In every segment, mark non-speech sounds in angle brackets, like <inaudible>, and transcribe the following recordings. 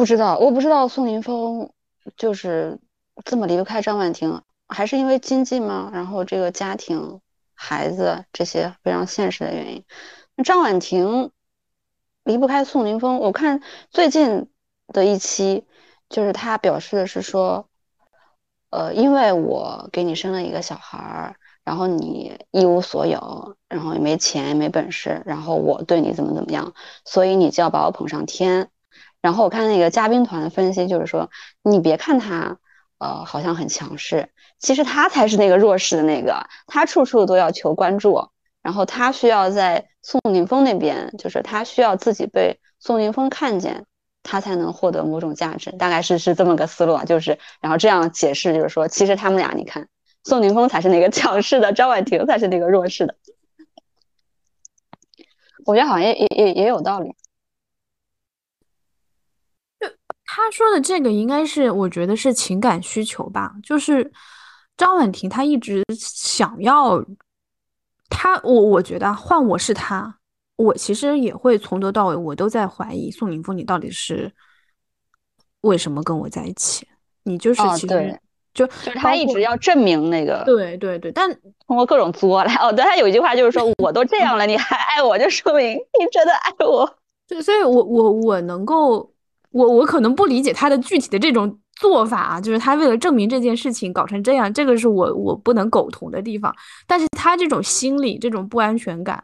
不知道，我不知道宋宁峰就是这么离不开张婉婷，还是因为经济吗？然后这个家庭、孩子这些非常现实的原因。那张婉婷离不开宋宁峰，我看最近的一期，就是他表示的是说，呃，因为我给你生了一个小孩儿。然后你一无所有，然后也没钱也没本事，然后我对你怎么怎么样，所以你就要把我捧上天。然后我看那个嘉宾团的分析，就是说你别看他，呃，好像很强势，其实他才是那个弱势的那个，他处处都要求关注，然后他需要在宋宁峰那边，就是他需要自己被宋宁峰看见，他才能获得某种价值，大概是是这么个思路啊，就是然后这样解释，就是说其实他们俩，你看。宋宁峰才是那个强势的，张婉婷才是那个弱势的。<laughs> 我觉得好像也也也也有道理。就他说的这个，应该是我觉得是情感需求吧。就是张婉婷她一直想要他，我我觉得换我是他，我其实也会从头到尾我都在怀疑宋宁峰，你到底是为什么跟我在一起？你就是其实。就就是他一直要证明那个，对对对，但通过各种作来哦，对他有一句话就是说，我都这样了，你还爱我，就说明你真的爱我。<laughs> 对，所以我我我能够，我我可能不理解他的具体的这种做法啊，就是他为了证明这件事情搞成这样，这个是我我不能苟同的地方。但是他这种心理，这种不安全感。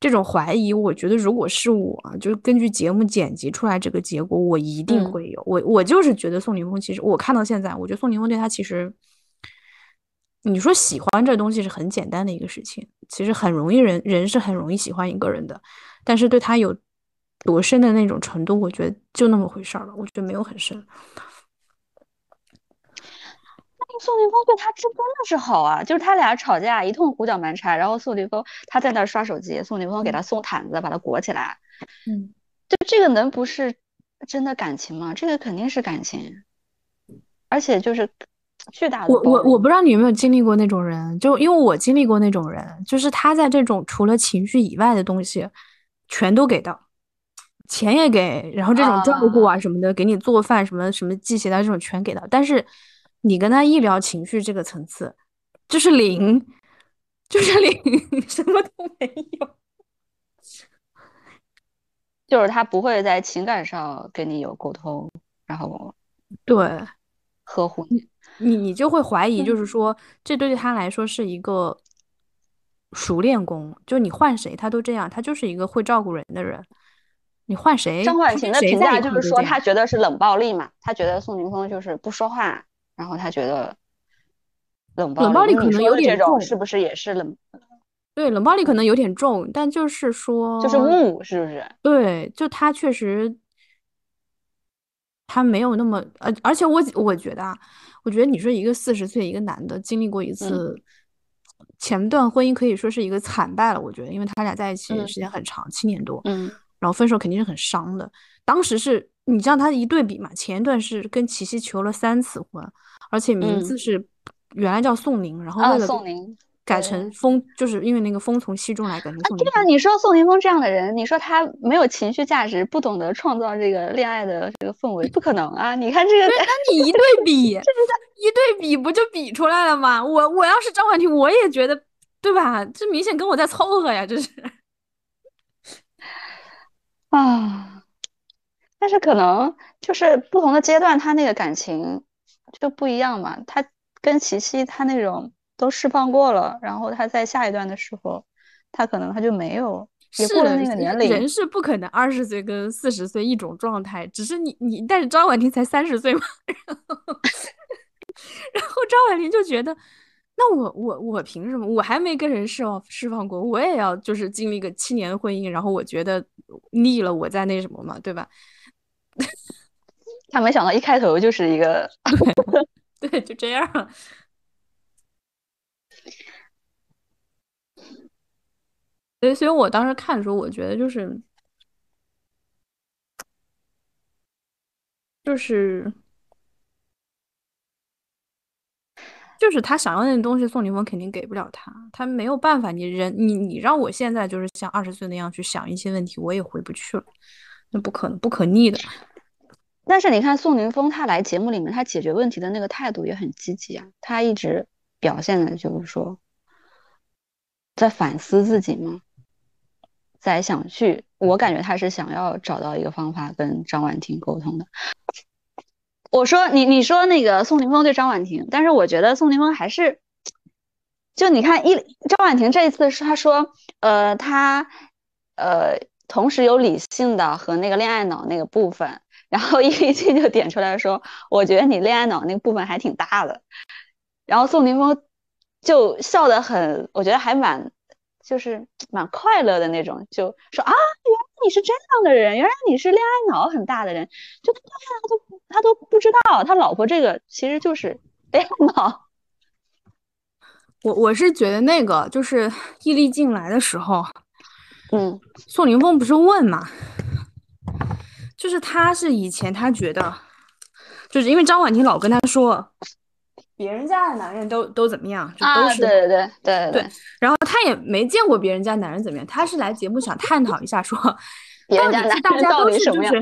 这种怀疑，我觉得如果是我，就是根据节目剪辑出来这个结果，我一定会有。我我就是觉得宋宁峰，其实我看到现在，我觉得宋宁峰对他其实，你说喜欢这东西是很简单的一个事情，其实很容易人人是很容易喜欢一个人的，但是对他有多深的那种程度，我觉得就那么回事儿了。我觉得没有很深。宋宁峰对他真的是好啊，就是他俩吵架一通胡搅蛮缠，然后宋宁峰他在那刷手机，宋宁峰给他送毯子把他裹起来，嗯，就这个能不是真的感情吗？这个肯定是感情，而且就是巨大的。我我我不知道你有没有经历过那种人，就因为我经历过那种人，就是他在这种除了情绪以外的东西全都给到，钱也给，然后这种照顾啊什么的，给你做饭什么什么系鞋带这种全给到，但是。你跟他一聊情绪这个层次，就是零，就是 <laughs> 零，什么都没有。就是他不会在情感上跟你有沟通，然后对呵护你，你你就会怀疑，就是说这对他来说是一个熟练工，就你换谁他都这样，他就是一个会照顾人的人。你换谁？张婉婷的评价就是说，他觉得是冷暴力嘛，他觉得宋宁峰就是不说话。然后他觉得冷冷暴力可能有点重，是不是也是冷？对，冷暴力可能有点重，但就是说，就是木，是不是？对，就他确实，他没有那么呃，而且我我觉得啊，我觉得你说一个四十岁一个男的经历过一次前段婚姻，可以说是一个惨败了。我觉得，因为他俩在一起时间很长，七年多，嗯，然后分手肯定是很伤的。当时是。你知道他一对比嘛，前一段是跟齐溪求了三次婚，而且名字是原来叫宋宁，然后为了宋宁改成风，就是因为那个风从西中来改成宋宁。对啊，你说宋宁峰这样的人，你说他没有情绪价值，不懂得创造这个恋爱的这个氛围，不可能啊！你看这个，那你一对比，是不是一对比不就比出来了吗？我我要是张婉婷，我也觉得，对吧？这明显跟我在凑合呀，这是啊。但是可能就是不同的阶段，他那个感情就不一样嘛。他跟琪琪他那种都释放过了，然后他在下一段的时候，他可能他就没有也过了那个年龄。人是不可能二十岁跟四十岁一种状态，只是你你，但是张婉婷才三十岁嘛，然后 <laughs> 然后张婉婷就觉得。那我我我凭什么？我还没跟人释放释放过，我也要就是经历个七年的婚姻，然后我觉得腻了，我再那什么嘛，对吧？<laughs> 他没想到一开头就是一个，<laughs> 对，就这样。<laughs> 所以，所以我当时看的时候，我觉得就是，就是。就是他想要那东西，宋宁峰肯定给不了他，他没有办法。你人，你你让我现在就是像二十岁那样去想一些问题，我也回不去了，那不可能，不可逆的。但是你看宋宁峰他来节目里面，他解决问题的那个态度也很积极啊，他一直表现的就是说在反思自己嘛，在想去，我感觉他是想要找到一个方法跟张婉婷沟通的。我说你你说那个宋宁峰对张婉婷，但是我觉得宋宁峰还是，就你看一张婉婷这一次是他说，呃，他呃同时有理性的和那个恋爱脑那个部分，然后易立竞就点出来说，我觉得你恋爱脑那个部分还挺大的，然后宋宁峰就笑得很，我觉得还蛮就是蛮快乐的那种，就说啊，原你是这样的人，原来你是恋爱脑很大的人，就他都。他都不知道，他老婆这个其实就是 <laughs> 恋爱脑。我我是觉得那个就是易立进来的时候，嗯，宋宁峰不是问嘛，就是他是以前他觉得，就是因为张婉婷老跟他说，别人家的男人都都怎么样，就都是对对对对对，然后他也没见过别人家男人怎么样，他是来节目想探讨一下，说别人家男大家都是什么样。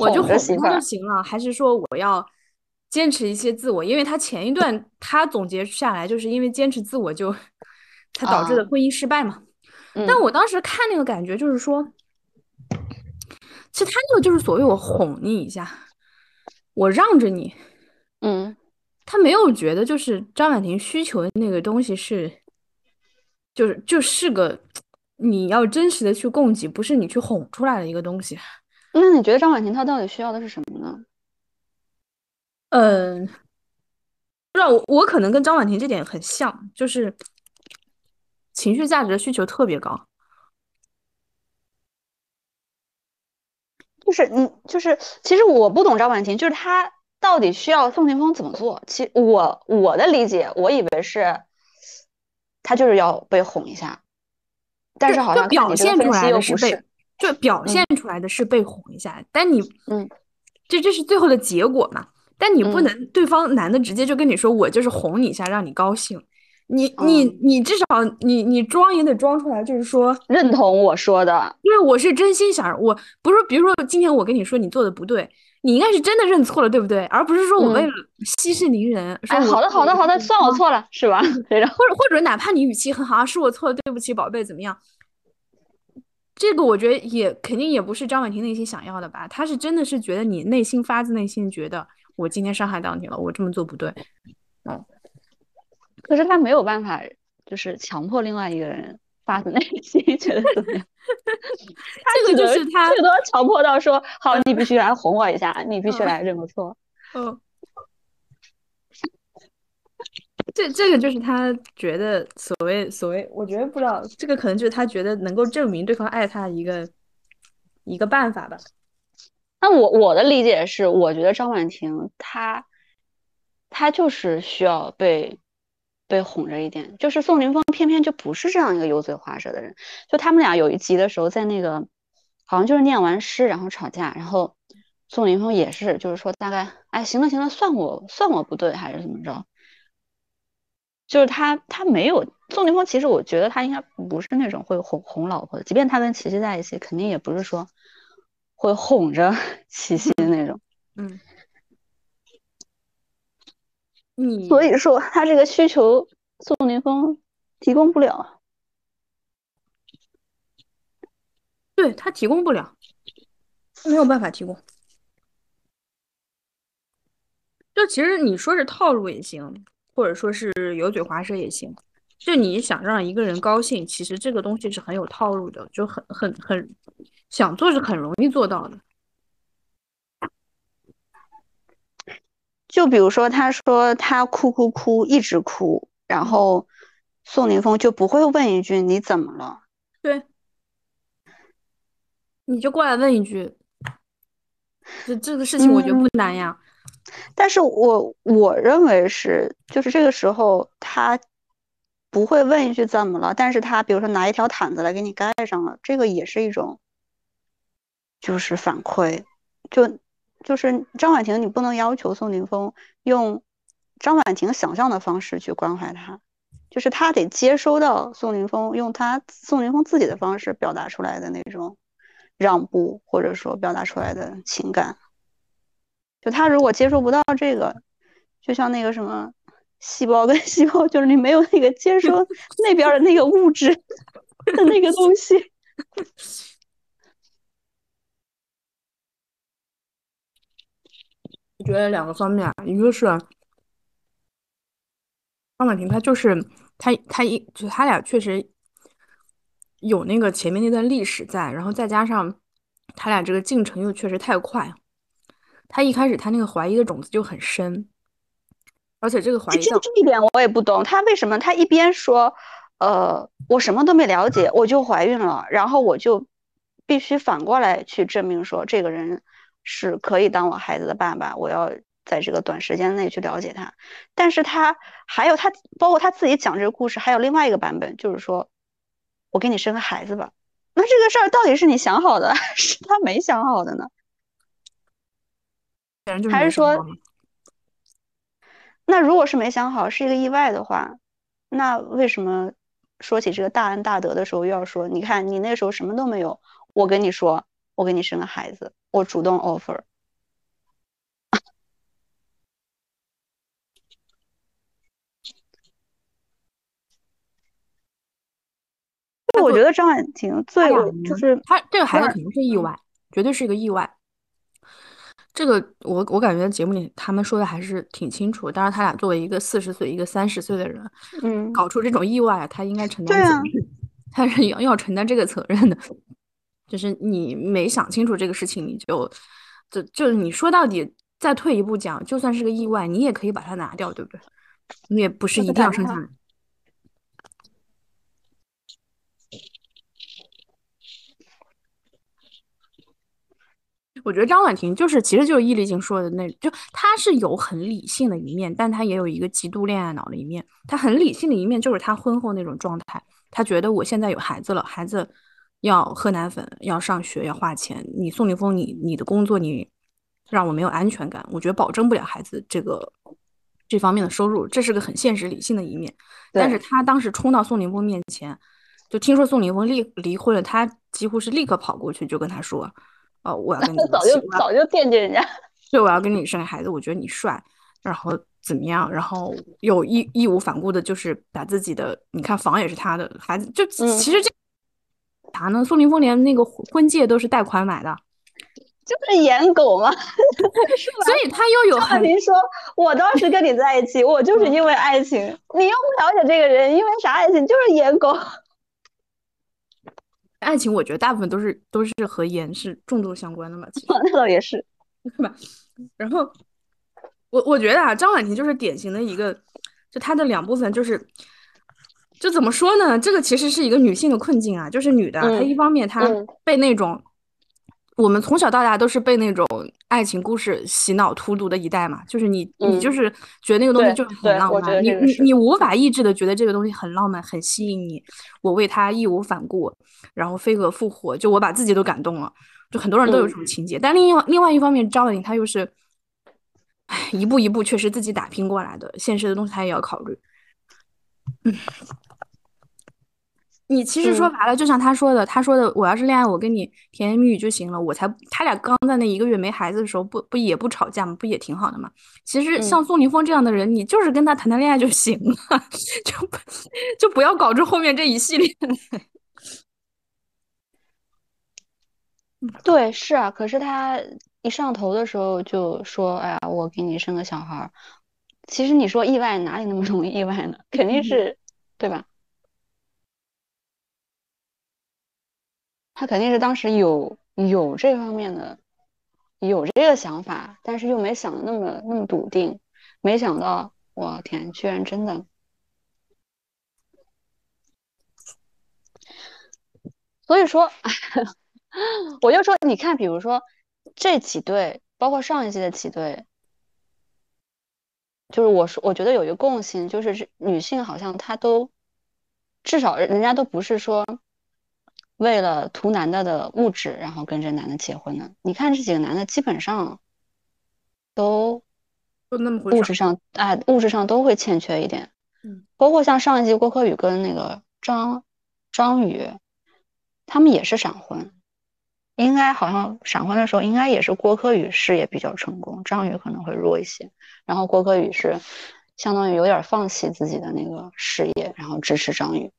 我就哄他就行了，还是说我要坚持一些自我？因为他前一段他总结下来，就是因为坚持自我就才导致的婚姻失败嘛。但我当时看那个感觉就是说，其实他那个就是所谓我哄你一下，我让着你，嗯，他没有觉得就是张婉婷需求的那个东西是，就是就是个你要真实的去供给，不是你去哄出来的一个东西。那你觉得张婉婷她到底需要的是什么呢？嗯，不知道我我可能跟张婉婷这点很像，就是情绪价值的需求特别高。就是你就是其实我不懂张婉婷，就是她到底需要宋庆峰怎么做？其我我的理解，我以为是他就是要被哄一下，但是好像表现出来的是被。就表现出来的是被哄一下，但你，嗯，这这是最后的结果嘛？但你不能对方男的直接就跟你说我就是哄你一下让你高兴，你你你至少你你装也得装出来，就是说认同我说的，因为我是真心想，我不是比如说今天我跟你说你做的不对，你应该是真的认错了，对不对？而不是说我为了息事宁人说好的好的好的，算我错了是吧？或者或者哪怕你语气很好，是我错了，对不起宝贝，怎么样？这个我觉得也肯定也不是张婉婷内心想要的吧？她是真的是觉得你内心发自内心觉得我今天伤害到你了，我这么做不对。嗯，可是他没有办法，就是强迫另外一个人发自内心 <laughs> 觉得怎么样。这个就是他最多强迫到说好，你必须来哄我一下，你必须来认个错。嗯。这这个就是他觉得所谓所谓，我觉得不知道这个可能就是他觉得能够证明对方爱他一个一个办法吧。那我我的理解是，我觉得张婉婷她她就是需要被被哄着一点，就是宋凌峰偏偏就不是这样一个油嘴滑舌的人。就他们俩有一集的时候，在那个好像就是念完诗然后吵架，然后宋凌峰也是就是说大概哎行了行了，算我算我不对还是怎么着。就是他，他没有宋凌峰。其实我觉得他应该不是那种会哄哄老婆的，即便他跟琪琪在一起，肯定也不是说会哄着 <laughs> 琪琪的那种。嗯，你所以说他这个需求，宋宁峰提供不了。对他提供不了，没有办法提供。就其实你说是套路也行。或者说是油嘴滑舌也行，就你想让一个人高兴，其实这个东西是很有套路的，就很很很想做是很容易做到的。就比如说，他说他哭哭哭一直哭，然后宋宁峰就不会问一句你怎么了？对，你就过来问一句，这这个事情我觉得不难呀。但是我我认为是，就是这个时候他不会问一句怎么了，但是他比如说拿一条毯子来给你盖上了，这个也是一种，就是反馈，就就是张婉婷，你不能要求宋宁峰用张婉婷想象的方式去关怀他，就是他得接收到宋宁峰用他宋宁峰自己的方式表达出来的那种让步，或者说表达出来的情感。就他如果接受不到这个，就像那个什么细胞跟细胞，就是你没有那个接收 <laughs> 那边的那个物质 <laughs> 的那个东西。<laughs> 我觉得两个方面，一个是方婉婷，她就是她，她一就他俩确实有那个前面那段历史在，然后再加上他俩这个进程又确实太快。他一开始他那个怀疑的种子就很深，而且这个怀疑这一点我也不懂，他为什么他一边说，呃，我什么都没了解，我就怀孕了，然后我就必须反过来去证明说这个人是可以当我孩子的爸爸，我要在这个短时间内去了解他。但是他还有他，包括他自己讲这个故事，还有另外一个版本，就是说我给你生个孩子吧。那这个事儿到底是你想好的，还 <laughs> 是他没想好的呢？还是说，那如果是没想好，是一个意外的话，那为什么说起这个大恩大德的时候又要说？你看你那时候什么都没有，我跟你说，我给你生个孩子，我主动 offer。我觉得张婉婷最就是他这个孩子肯定是意外，绝对是一个意外。这个我我感觉节目里他们说的还是挺清楚。当然，他俩作为一个四十岁一个三十岁的人，嗯，搞出这种意外，他应该承担责任，他是要要承担这个责任的。就是你没想清楚这个事情，你就就就是你说到底，再退一步讲，就算是个意外，你也可以把它拿掉，对不对？你也不是一定要生下来。我觉得张婉婷就是，其实就是易立竞说的那，就她是有很理性的一面，但她也有一个极度恋爱脑的一面。她很理性的一面就是她婚后那种状态，她觉得我现在有孩子了，孩子要喝奶粉，要上学，要花钱。你宋凌峰，你你的工作你让我没有安全感，我觉得保证不了孩子这个这方面的收入，这是个很现实理性的一面。但是他当时冲到宋凌峰面前，就听说宋凌峰离离婚了，他几乎是立刻跑过去就跟他说。哦，我要跟你 <laughs> 早就早就惦记人家，<laughs> 对，我要跟你生个孩子，我觉得你帅，然后怎么样，然后又义义无反顾的，就是把自己的，你看房也是他的，孩子就其实这啥呢？宋林峰连那个婚戒都是贷款买的，就是颜狗嘛，<laughs> 所以他又有很您说，我当时跟你在一起，我就是因为爱情，你又不了解这个人，因为啥爱情？就是颜狗。<laughs> 爱情，我觉得大部分都是都是和颜是重度相关的嘛。<laughs> 那倒也是，对吧？然后我我觉得啊，张婉婷就是典型的一个，就她的两部分就是，就怎么说呢？这个其实是一个女性的困境啊，就是女的，她一方面她被那种。我们从小到大都是被那种爱情故事洗脑荼毒的一代嘛，就是你你就是觉得那个东西就是很浪漫，你你你无法抑制的觉得这个东西很浪漫，很吸引你。我为他义无反顾，然后飞蛾复活，就我把自己都感动了。就很多人都有这种情节，但另外另外一方面，张伟玲她又是，唉，一步一步确实自己打拼过来的，现实的东西她也要考虑。嗯。你其实说白了，就像他说的，他说的，我要是恋爱，我跟你甜言蜜语就行了，我才他俩刚在那一个月没孩子的时候，不不也不吵架吗？不也挺好的吗？其实像宋宁峰这样的人，你就是跟他谈谈恋爱就行了，<laughs> 就不就不要搞这后面这一系列。<laughs> 对，是啊，可是他一上头的时候就说：“哎呀，我给你生个小孩儿。”其实你说意外哪里那么容易意外呢？肯定是，对吧？他肯定是当时有有这方面的，有这个想法，但是又没想的那么那么笃定，没想到，我天，居然真的。所以说，<laughs> 我就说，你看，比如说这几对，包括上一季的几对，就是我说，我觉得有一个共性，就是女性好像她都，至少人家都不是说。为了图男的的物质，然后跟这男的结婚的。你看这几个男的，基本上都都那么物质上，哎，物质上都会欠缺一点。嗯，包括像上一集郭柯宇跟那个张张宇，他们也是闪婚，应该好像闪婚的时候，应该也是郭柯宇事业比较成功，张宇可能会弱一些。然后郭柯宇是相当于有点放弃自己的那个事业，然后支持张宇。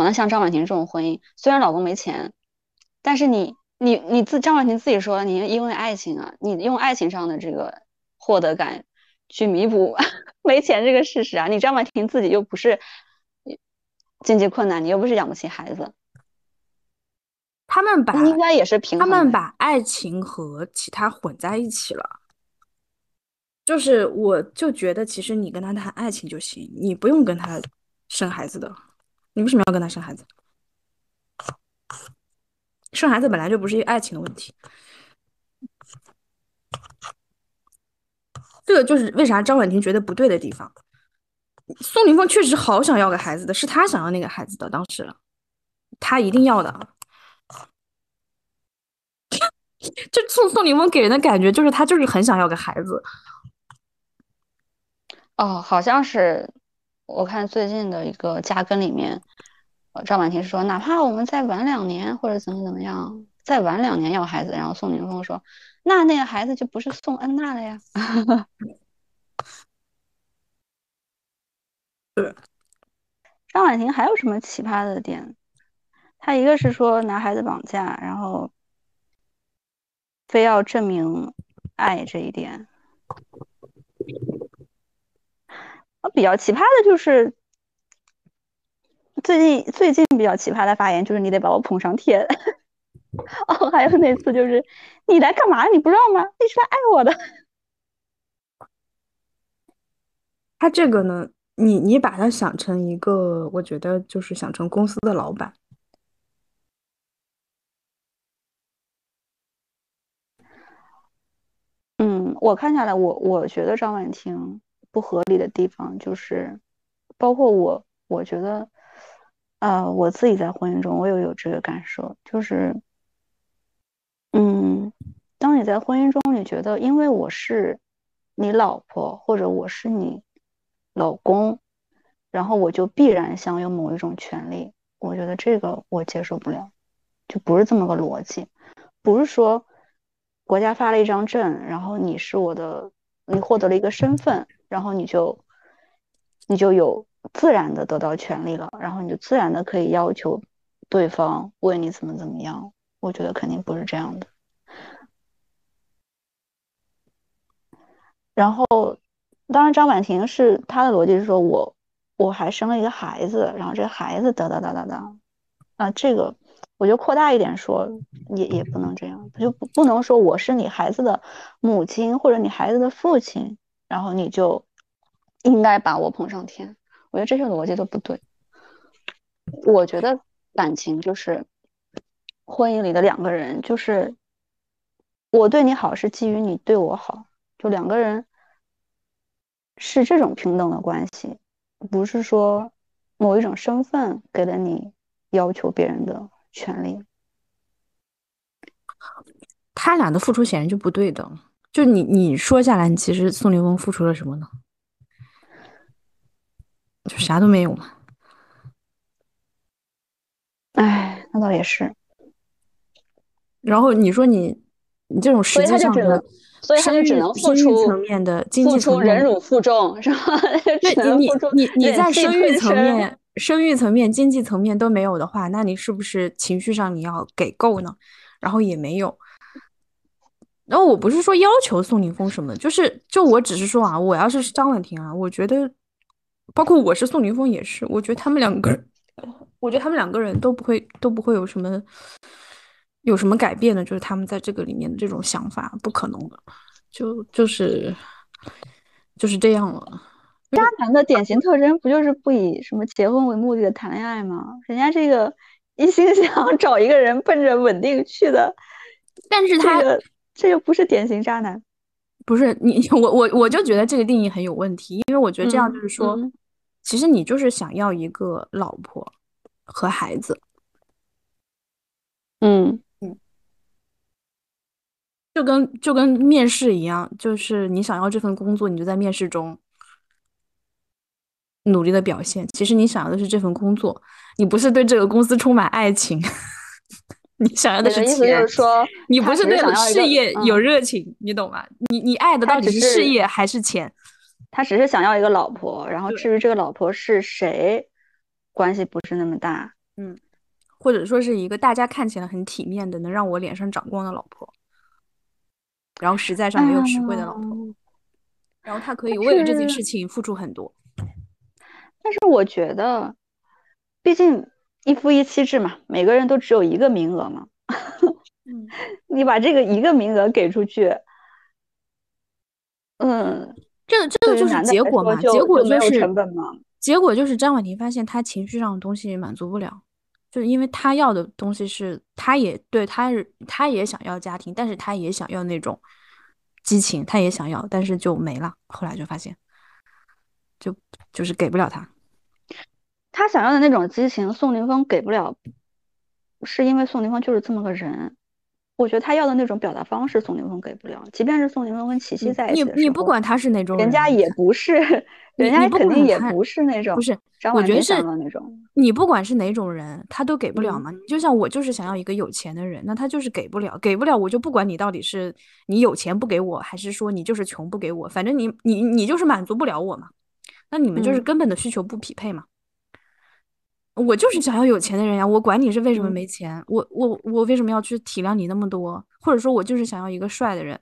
可能像张婉婷这种婚姻，虽然老公没钱，但是你你你自张婉婷自己说，你因为爱情啊，你用爱情上的这个获得感去弥补 <laughs> 没钱这个事实啊，你张婉婷自己又不是。经济困难，你又不是养不起孩子。他们把应该也是平衡。他们把爱情和其他混在一起了。就是，我就觉得，其实你跟他谈爱情就行，你不用跟他生孩子的。你为什么要跟他生孩子？生孩子本来就不是一爱情的问题。这个就是为啥张婉婷觉得不对的地方。宋宁峰确实好想要个孩子的，是他想要那个孩子的，当时他一定要的。<laughs> 就宋宋宁峰给人的感觉就是他就是很想要个孩子。哦，好像是我看最近的一个加更里面，呃赵婉婷说哪怕我们再晚两年或者怎么怎么样，再晚两年要孩子，然后宋宁峰说那那个孩子就不是宋恩娜了呀。<laughs> 对张婉婷还有什么奇葩的点？她一个是说拿孩子绑架，然后非要证明爱这一点。比较奇葩的就是最近最近比较奇葩的发言就是你得把我捧上天。<laughs> 哦，还有那次就是你来干嘛？你不知道吗？你是来爱我的。他这个呢？你你把他想成一个，我觉得就是想成公司的老板。嗯，我看下来，我我觉得张婉婷不合理的地方就是，包括我，我觉得，呃，我自己在婚姻中，我也有这个感受，就是，嗯，当你在婚姻中，你觉得因为我是你老婆，或者我是你。老公，然后我就必然享有某一种权利，我觉得这个我接受不了，就不是这么个逻辑，不是说国家发了一张证，然后你是我的，你获得了一个身份，然后你就你就有自然的得到权利了，然后你就自然的可以要求对方为你怎么怎么样，我觉得肯定不是这样的，然后。当然，张婉婷是她的逻辑是说，我我还生了一个孩子，然后这个孩子哒哒哒哒哒，啊，这个我觉得扩大一点说，也也不能这样，就不不能说我是你孩子的母亲或者你孩子的父亲，然后你就应该把我捧上天。我觉得这些逻辑都不对。我觉得感情就是婚姻里的两个人，就是我对你好是基于你对我好，就两个人。是这种平等的关系，不是说某一种身份给了你要求别人的权利。他俩的付出显然就不对的。就你你说下来，你其实宋凌峰付出了什么呢？就啥都没有嘛。哎，那倒也是。然后你说你你这种实际上的。所以他就只能付出层面的经济层面，忍辱负重，是吧？<laughs> 对，你你你在生育层面、生育层面、经济层面都没有的话，那你是不是情绪上你要给够呢？然后也没有。然后我不是说要求宋宁峰什么，就是就我只是说啊，我要是张婉婷啊，我觉得，包括我是宋宁峰也是，我觉得他们两个，我觉得他们两个人都不会都不会有什么。有什么改变的？就是他们在这个里面的这种想法，不可能的，就就是就是这样了。渣男的典型特征不就是不以什么结婚为目的的谈恋爱吗？人家这个一心想找一个人奔着稳定去的，但是他这个不是典型渣男。不是你 <laughs> 我我我就觉得这个定义很有问题，因为我觉得这样就是说，其实你就是想要一个老婆和孩子。嗯嗯。就跟就跟面试一样，就是你想要这份工作，你就在面试中。努力的表现。其实你想要的是这份工作，你不是对这个公司充满爱情，<laughs> 你想要的是钱就是。说，你不是对事业有热情，你懂吗？你你爱的到底是事业还是钱？他只是想要一个老婆，然后至于这个老婆是谁，关系不是那么大。嗯，或者说是一个大家看起来很体面的，能让我脸上长光的老婆，然后实在上没有实惠的老婆，然后他可以为了这件事情付出很多。但是我觉得，毕竟一夫一妻制嘛，每个人都只有一个名额嘛。嗯，<laughs> 你把这个一个名额给出去，嗯。这个这个就是结果嘛？结果就是成本嘛？结果就是张婉婷发现她情绪上的东西满足不了，就是因为她要的东西是，她也对她是她也想要家庭，但是她也想要那种激情，她也想要，但是就没了。后来就发现，就就是给不了她。她想要的那种激情，宋宁峰给不了，是因为宋宁峰就是这么个人。我觉得他要的那种表达方式，宋宁峰给不了。即便是宋宁峰跟琪琪在一起你你不管他是哪种人，人家也不是，人家肯定也不是那种，不是张婉婷想要那种。你不管是哪种人，他都给不了嘛。你就像我就是想要一个有钱的人，那他就是给不了，给不了我就不管你到底是你有钱不给我，还是说你就是穷不给我，反正你你你就是满足不了我嘛。那你们就是根本的需求不匹配嘛。我就是想要有钱的人呀，我管你是为什么没钱，我我我为什么要去体谅你那么多？或者说，我就是想要一个帅的人，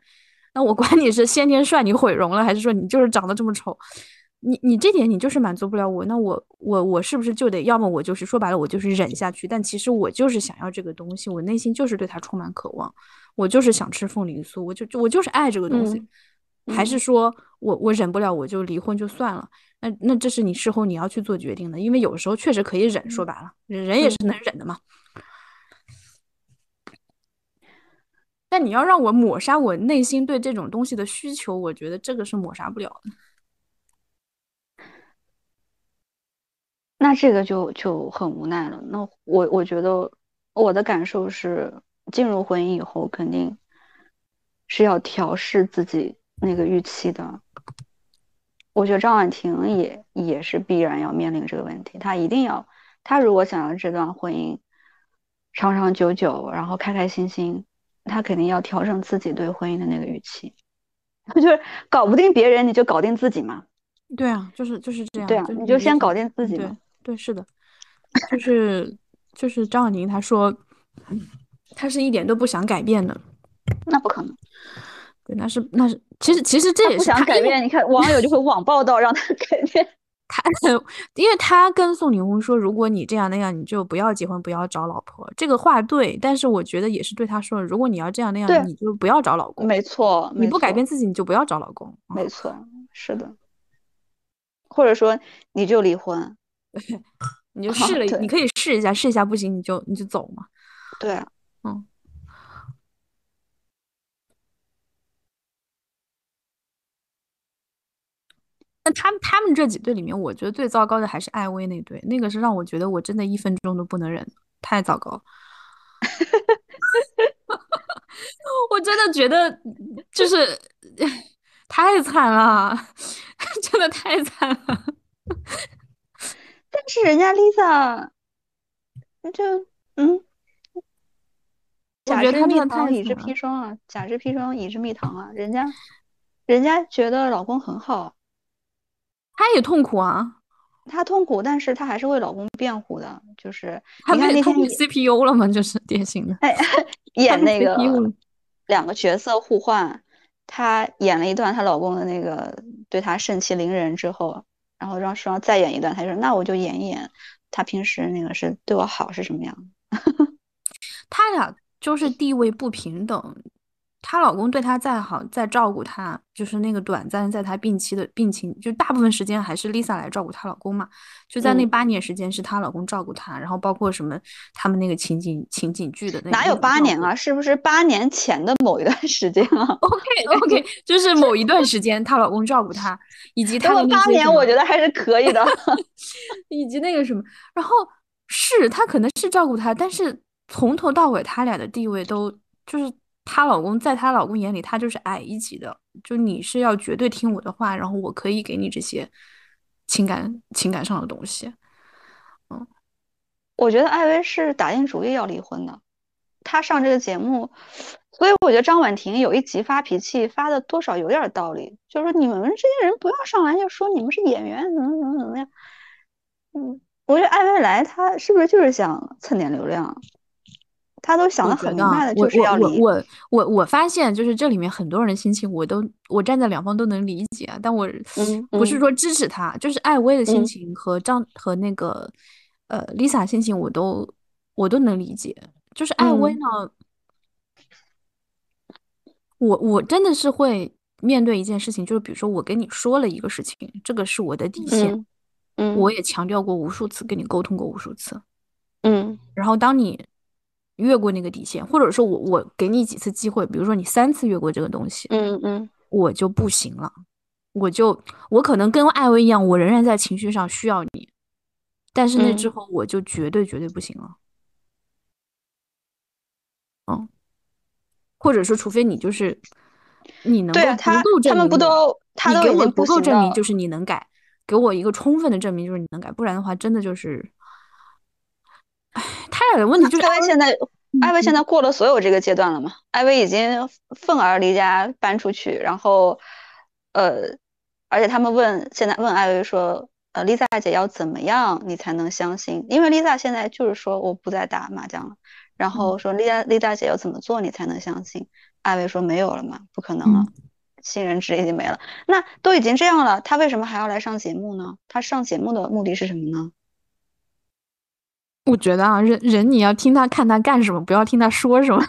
那我管你是先天帅你毁容了，还是说你就是长得这么丑？你你这点你就是满足不了我，那我我我是不是就得要么我就是说白了我就是忍下去？但其实我就是想要这个东西，我内心就是对它充满渴望，我就是想吃凤梨酥，我就我就是爱这个东西，还是说我我忍不了我就离婚就算了？那那这是你事后你要去做决定的，因为有的时候确实可以忍，说白了，人也是能忍的嘛。但你要让我抹杀我内心对这种东西的需求，我觉得这个是抹杀不了的。那这个就就很无奈了。那我我觉得我的感受是，进入婚姻以后肯定是要调试自己那个预期的。我觉得张婉婷也也是必然要面临这个问题，她一定要，她如果想要这段婚姻长长久久，然后开开心心，她肯定要调整自己对婚姻的那个预期，<laughs> 就是搞不定别人，你就搞定自己嘛。对啊，就是就是这样。对啊，你就先搞定自己嘛。对，是的，就是就是张婉婷她说，她是一点都不想改变的。那不可能。对，那是那是，其实其实这也是他改变。你看网友就会网报道让他改变。<laughs> 他，因为他跟宋宁峰说，如果你这样那样，你就不要结婚，不要找老婆。这个话对，但是我觉得也是对他说，如果你要这样那样，你就不要找老公。没错，你不改变自己，你就不要找老公。没错，是的。或者说，你就离婚，<laughs> 你就试了，你可以试一下，试一下不行，你就你就走嘛。对啊，嗯。他们他们这几对里面，我觉得最糟糕的还是艾薇那对，那个是让我觉得我真的一分钟都不能忍，太糟糕。<laughs> 我真的觉得就是 <laughs> 太惨了，<laughs> 真的太惨了。但是人家 Lisa 就嗯，甲之蜜糖，乙之砒霜啊，甲之砒霜，乙之蜜糖啊，人家人家觉得老公很好。她也痛苦啊，她痛苦，但是她还是为老公辩护的，就是你看那天 CPU 了吗？就是典型的，哎，<laughs> 演那个两个角色互换，她演了一段她老公的那个对她盛气凌人之后，然后让双再演一段，她说那我就演一演他平时那个是对我好是什么样他 <laughs> 俩就是地位不平等。她老公对她再好，再照顾她，就是那个短暂在她病期的病情，就大部分时间还是 Lisa 来照顾她老公嘛。就在那八年时间，是她老公照顾她，然后包括什么他们那个情景情景剧的那哪有八年啊？是不是八年前的某一段时间啊？OK OK，就是某一段时间，她老公照顾她，以及她的八年，我觉得还是可以的。<laughs> <laughs> 以及那个什么，然后是她可能是照顾她，但是从头到尾，他俩的地位都就是。她老公在她老公眼里，她就是矮一级的，就你是要绝对听我的话，然后我可以给你这些情感情感上的东西。嗯，我觉得艾薇是打定主意要离婚的。她上这个节目，所以我觉得张婉婷有一集发脾气发的多少有点道理，就是说你们这些人不要上来就说你们是演员，怎么怎么怎么样。嗯，我觉得艾薇来她是不是就是想蹭点流量？他都想的很明白的，就是要离。我我我我发现，就是这里面很多人的心情，我都我站在两方都能理解。但我不是说支持他，就是艾薇的心情和张和那个呃 Lisa 心情，我都我都能理解。就是艾薇呢，我我真的是会面对一件事情，就是比如说我跟你说了一个事情，这个是我的底线，嗯，我也强调过无数次，跟你沟通过无数次，嗯，然后当你。越过那个底线，或者说我我给你几次机会，比如说你三次越过这个东西，嗯嗯，我就不行了，我就我可能跟艾薇一样，我仍然在情绪上需要你，但是那之后我就绝对绝对不行了，嗯，或者说除非你就是你能够足够证明，他们不都他都给我不够证明就是你能改，给我一个充分的证明就是你能改，不然的话真的就是。他俩的问题就是艾薇现在，艾薇现在过了所有这个阶段了嘛？艾薇已经愤而离家搬出去，然后，呃，而且他们问，现在问艾薇说，呃，Lisa 姐要怎么样你才能相信？因为 Lisa 现在就是说我不再打麻将了，然后说 Lisa Lisa 姐要怎么做你才能相信？艾薇说没有了嘛，不可能了，信任值已经没了。那都已经这样了，他为什么还要来上节目呢？他上节目的目的是什么呢？我觉得啊，人人你要听他看他干什么，不要听他说什么。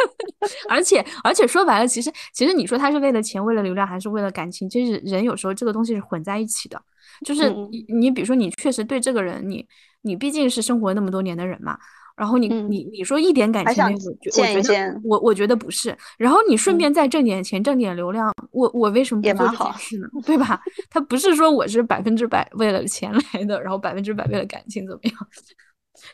<laughs> 而且而且说白了，其实其实你说他是为了钱、为了流量，还是为了感情？其实人有时候这个东西是混在一起的。就是你你比如说，你确实对这个人，你你毕竟是生活那么多年的人嘛。然后你你你说一点感情没有？我觉得我我觉得不是。然后你顺便再挣点钱、挣点流量，我我为什么不做这件事呢？对吧？<laughs> 他不是说我是百分之百为了钱来的，然后百分之百为了感情怎么样？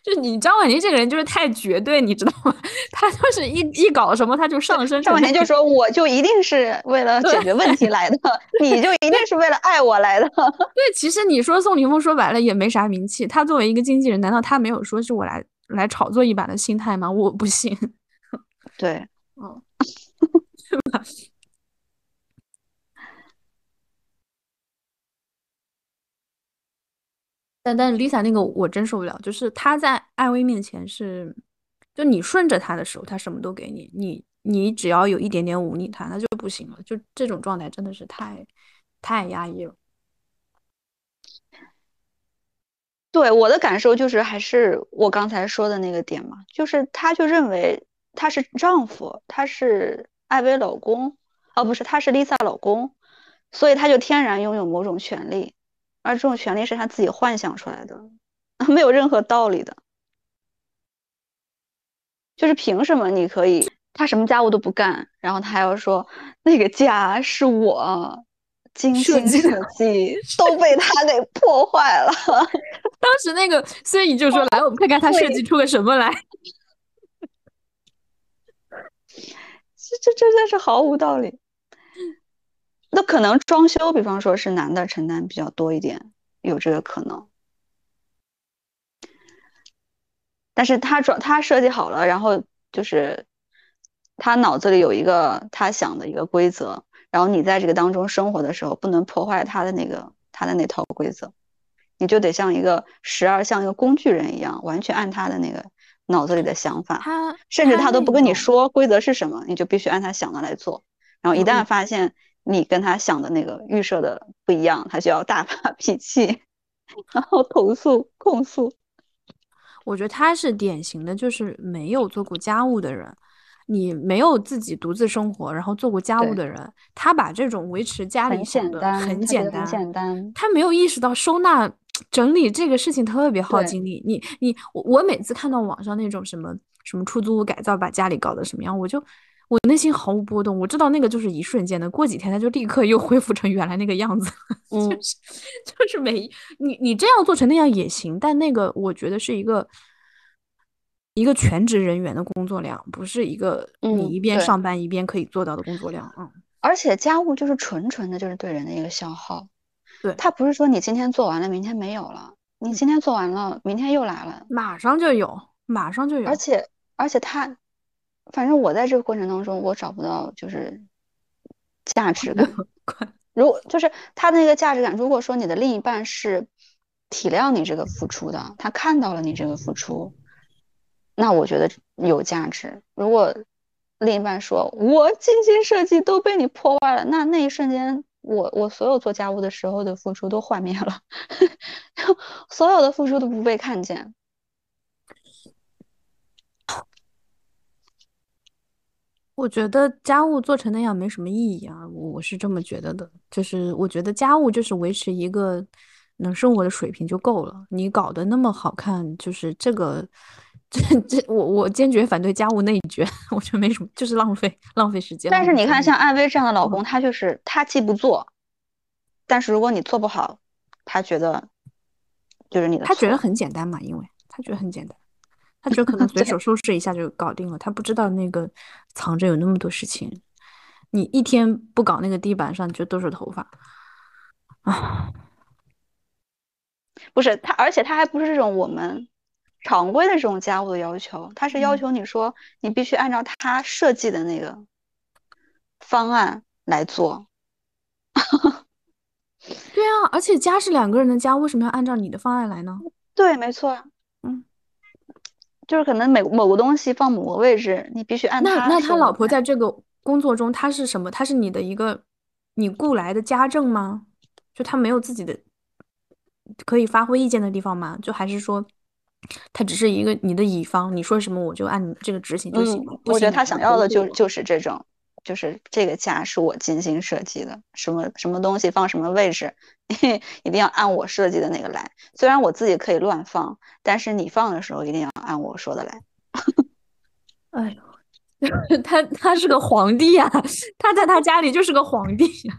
就你张婉宁这个人就是太绝对，你知道吗？<laughs> 他就是一一搞什么他就上升。张婉宁就说：“我就一定是为了解决问题来的，你就一定是为了爱我来的。”对，其实你说宋凌峰说白了也没啥名气，他作为一个经纪人，难道他没有说是我来来炒作一把的心态吗？我不信。对，<laughs> 嗯，<laughs> 是吧？但但是 Lisa 那个我真受不了，就是她在艾薇面前是，就你顺着她的时候，她什么都给你，你你只要有一点点忤逆她，那就不行了。就这种状态真的是太太压抑了。对我的感受就是还是我刚才说的那个点嘛，就是他就认为他是丈夫，他是艾薇老公，哦不是，他是 Lisa 老公，所以他就天然拥有某种权利。而这种权利是他自己幻想出来的，<laughs> 没有任何道理的。就是凭什么你可以，他什么家务都不干，然后他还要说那个家是我精心设计，都被他给破坏了。<laughs> 当时那个孙颖就说：“来，我们看看他设计出个什么来。<laughs> ”这这真的是毫无道理。那可能装修，比方说是男的承担比较多一点，有这个可能。但是他装他设计好了，然后就是他脑子里有一个他想的一个规则，然后你在这个当中生活的时候，不能破坏他的那个他的那套规则，你就得像一个时而像一个工具人一样，完全按他的那个脑子里的想法。他甚至他都不跟你说规则是什么，你就必须按他想的来做。然后一旦发现。你跟他想的那个预设的不一样，他就要大发 <laughs> 脾气，然后投诉控诉。我觉得他是典型的，就是没有做过家务的人。你没有自己独自生活，然后做过家务的人，他把这种维持家里想的很简单，简单。他没有意识到收纳整理这个事情特别耗精力。你你我我每次看到网上那种什么什么出租屋改造把家里搞得什么样，我就。我内心毫无波动，我知道那个就是一瞬间的，过几天它就立刻又恢复成原来那个样子。<laughs> 嗯，就是就是没你你这样做成那样也行，但那个我觉得是一个一个全职人员的工作量，不是一个你一边上班一边可以做到的工作量。嗯，而且家务就是纯纯的，就是对人的一个消耗。对，他不是说你今天做完了，明天没有了，你今天做完了，明天又来了，马上就有，马上就有。而且而且他，反正我在这个过程当中，我找不到就是价值感。<laughs> 如果就是他的那个价值感，如果说你的另一半是体谅你这个付出的，他看到了你这个付出，那我觉得有价值。如果另一半说我精心设计都被你破坏了，那那一瞬间，我我所有做家务的时候的付出都幻灭了，<laughs> 所有的付出都不被看见。我觉得家务做成那样没什么意义啊，我是这么觉得的。就是我觉得家务就是维持一个能生活的水平就够了。你搞得那么好看，就是这个，这这我我坚决反对家务内卷，<laughs> 我觉得没什么，就是浪费浪费时间。但是你看，像艾薇这样的老公，他就是他既不做，但是如果你做不好，他觉得就是你的。他觉得很简单嘛，因为他觉得很简单。他就可能随手 <laughs> 收拾一下就搞定了，他不知道那个藏着有那么多事情。你一天不搞那个地板上，就都是头发啊！不是他，而且他还不是这种我们常规的这种家务的要求，他是要求你说你必须按照他设计的那个方案来做。<laughs> 对啊，而且家是两个人的家，为什么要按照你的方案来呢？对，没错。嗯。就是可能每某个东西放某个位置，你必须按那那他老婆在这个工作中，他是什么？他是你的一个你雇来的家政吗？就他没有自己的可以发挥意见的地方吗？就还是说他只是一个你的乙方，你说什么我就按你这个执行就行了？我觉得他想要的就就是这种。就是这个家是我精心设计的，什么什么东西放什么位置，<laughs> 一定要按我设计的那个来。虽然我自己可以乱放，但是你放的时候一定要按我说的来。<laughs> 哎呦，<laughs> 他他是个皇帝呀，他在他家里就是个皇帝呀，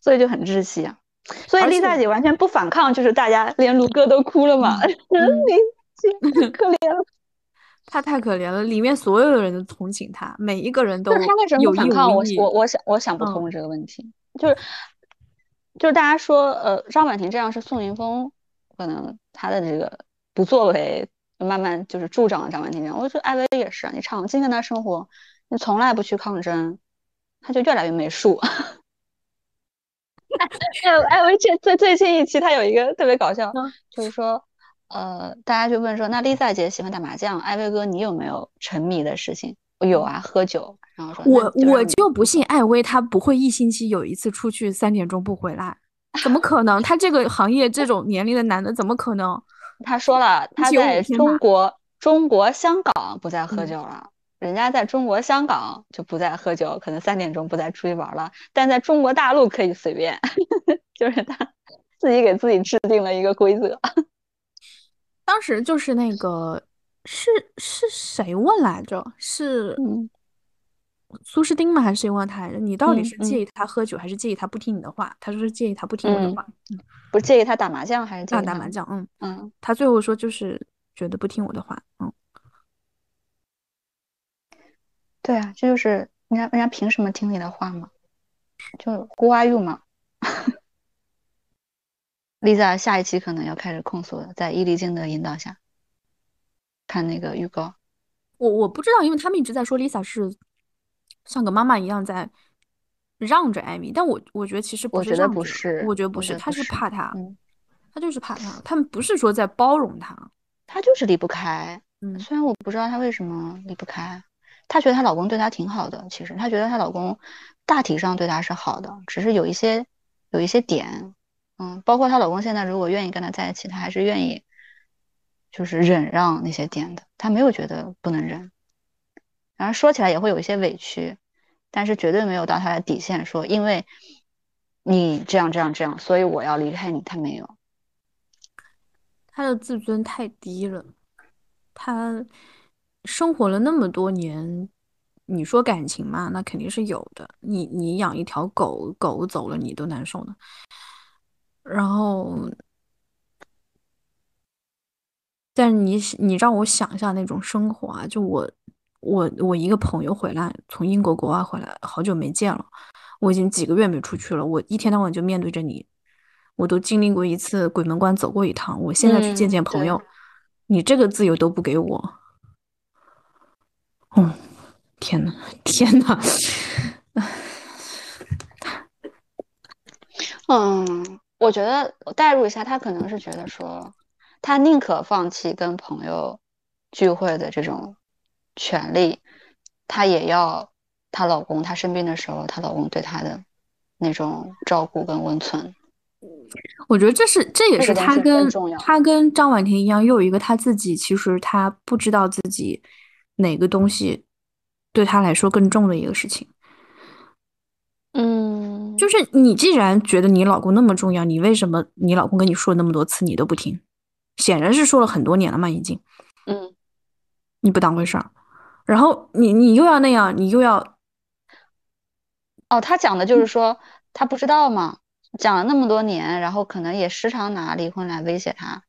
所以就很窒息啊。所以丽萨姐完全不反抗，就是大家连卢哥都哭了嘛，丽姐可怜了。他太可怜了，里面所有的人都同情他，每一个人都。他为什么反抗？我我我想我想不通这个问题，就是就是大家说，呃，张婉婷这样是宋云峰可能他的这个不作为，慢慢就是助长了张婉婷这样。我觉得艾薇也是，你长期跟他生活，你从来不去抗争，他就越来越没数。艾 <laughs> 艾薇这最最近一期他有一个特别搞笑，就是说。呃，大家就问说，那丽萨姐喜欢打麻将，艾薇哥你有没有沉迷的事情？我有啊，喝酒。然后说，我我就不信艾薇她不会一星期有一次出去三点钟不回来，<laughs> 怎么可能？她这个行业这种年龄的男的怎么可能？他说了，他在中国中国香港不再喝酒了，人家在中国香港就不再喝酒，可能三点钟不再出去玩了，但在中国大陆可以随便，<laughs> 就是他自己给自己制定了一个规则。当时就是那个是是谁问来着？是苏诗丁吗？还是谁问他来着？你到底是介意他喝酒，还是介意他不听你的话？他说是介意他不听我的话。不介意他打麻将，还是介意打麻将？嗯嗯。他最后说就是觉得不听我的话。嗯。对啊，这就是人家人家凭什么听你的话嘛？就 Who are you 嘛。Lisa 下一期可能要开始控诉了，在伊丽静的引导下，看那个预告。我我不知道，因为他们一直在说 Lisa 是像个妈妈一样在让着艾米，但我我觉得其实不是，我觉得不是，我觉得不是，他是怕他，他就是怕他，他们不是说在包容他，他就是离不开。嗯，虽然我不知道她为什么离不开，她觉得她老公对她挺好的，其实她觉得她老公大体上对她是好的，只是有一些有一些点。嗯，包括她老公现在如果愿意跟她在一起，她还是愿意，就是忍让那些点的，她没有觉得不能忍。然后说起来也会有一些委屈，但是绝对没有到她的底线，说因为你这样这样这样，所以我要离开你，她没有。她的自尊太低了，她生活了那么多年，你说感情嘛，那肯定是有的。你你养一条狗狗走了，你都难受呢。然后，但你你让我想一下那种生活啊，就我我我一个朋友回来，从英国国外回来，好久没见了。我已经几个月没出去了，我一天到晚就面对着你，我都经历过一次鬼门关，走过一趟，我现在去见见朋友，你这个自由都不给我，哦，天呐，天呐！嗯，我觉得我代入一下，他可能是觉得说，他宁可放弃跟朋友聚会的这种权利，他也要她老公，她生病的时候，她老公对她的那种照顾跟温存。我觉得这是，这也是他跟他跟张婉婷一样，又有一个她自己，其实她不知道自己哪个东西对她来说更重的一个事情。嗯，就是你既然觉得你老公那么重要，你为什么你老公跟你说那么多次你都不听？显然是说了很多年了嘛，已经。嗯，你不当回事儿，然后你你又要那样，你又要。哦，他讲的就是说他不知道嘛，讲了那么多年，然后可能也时常拿离婚来威胁他，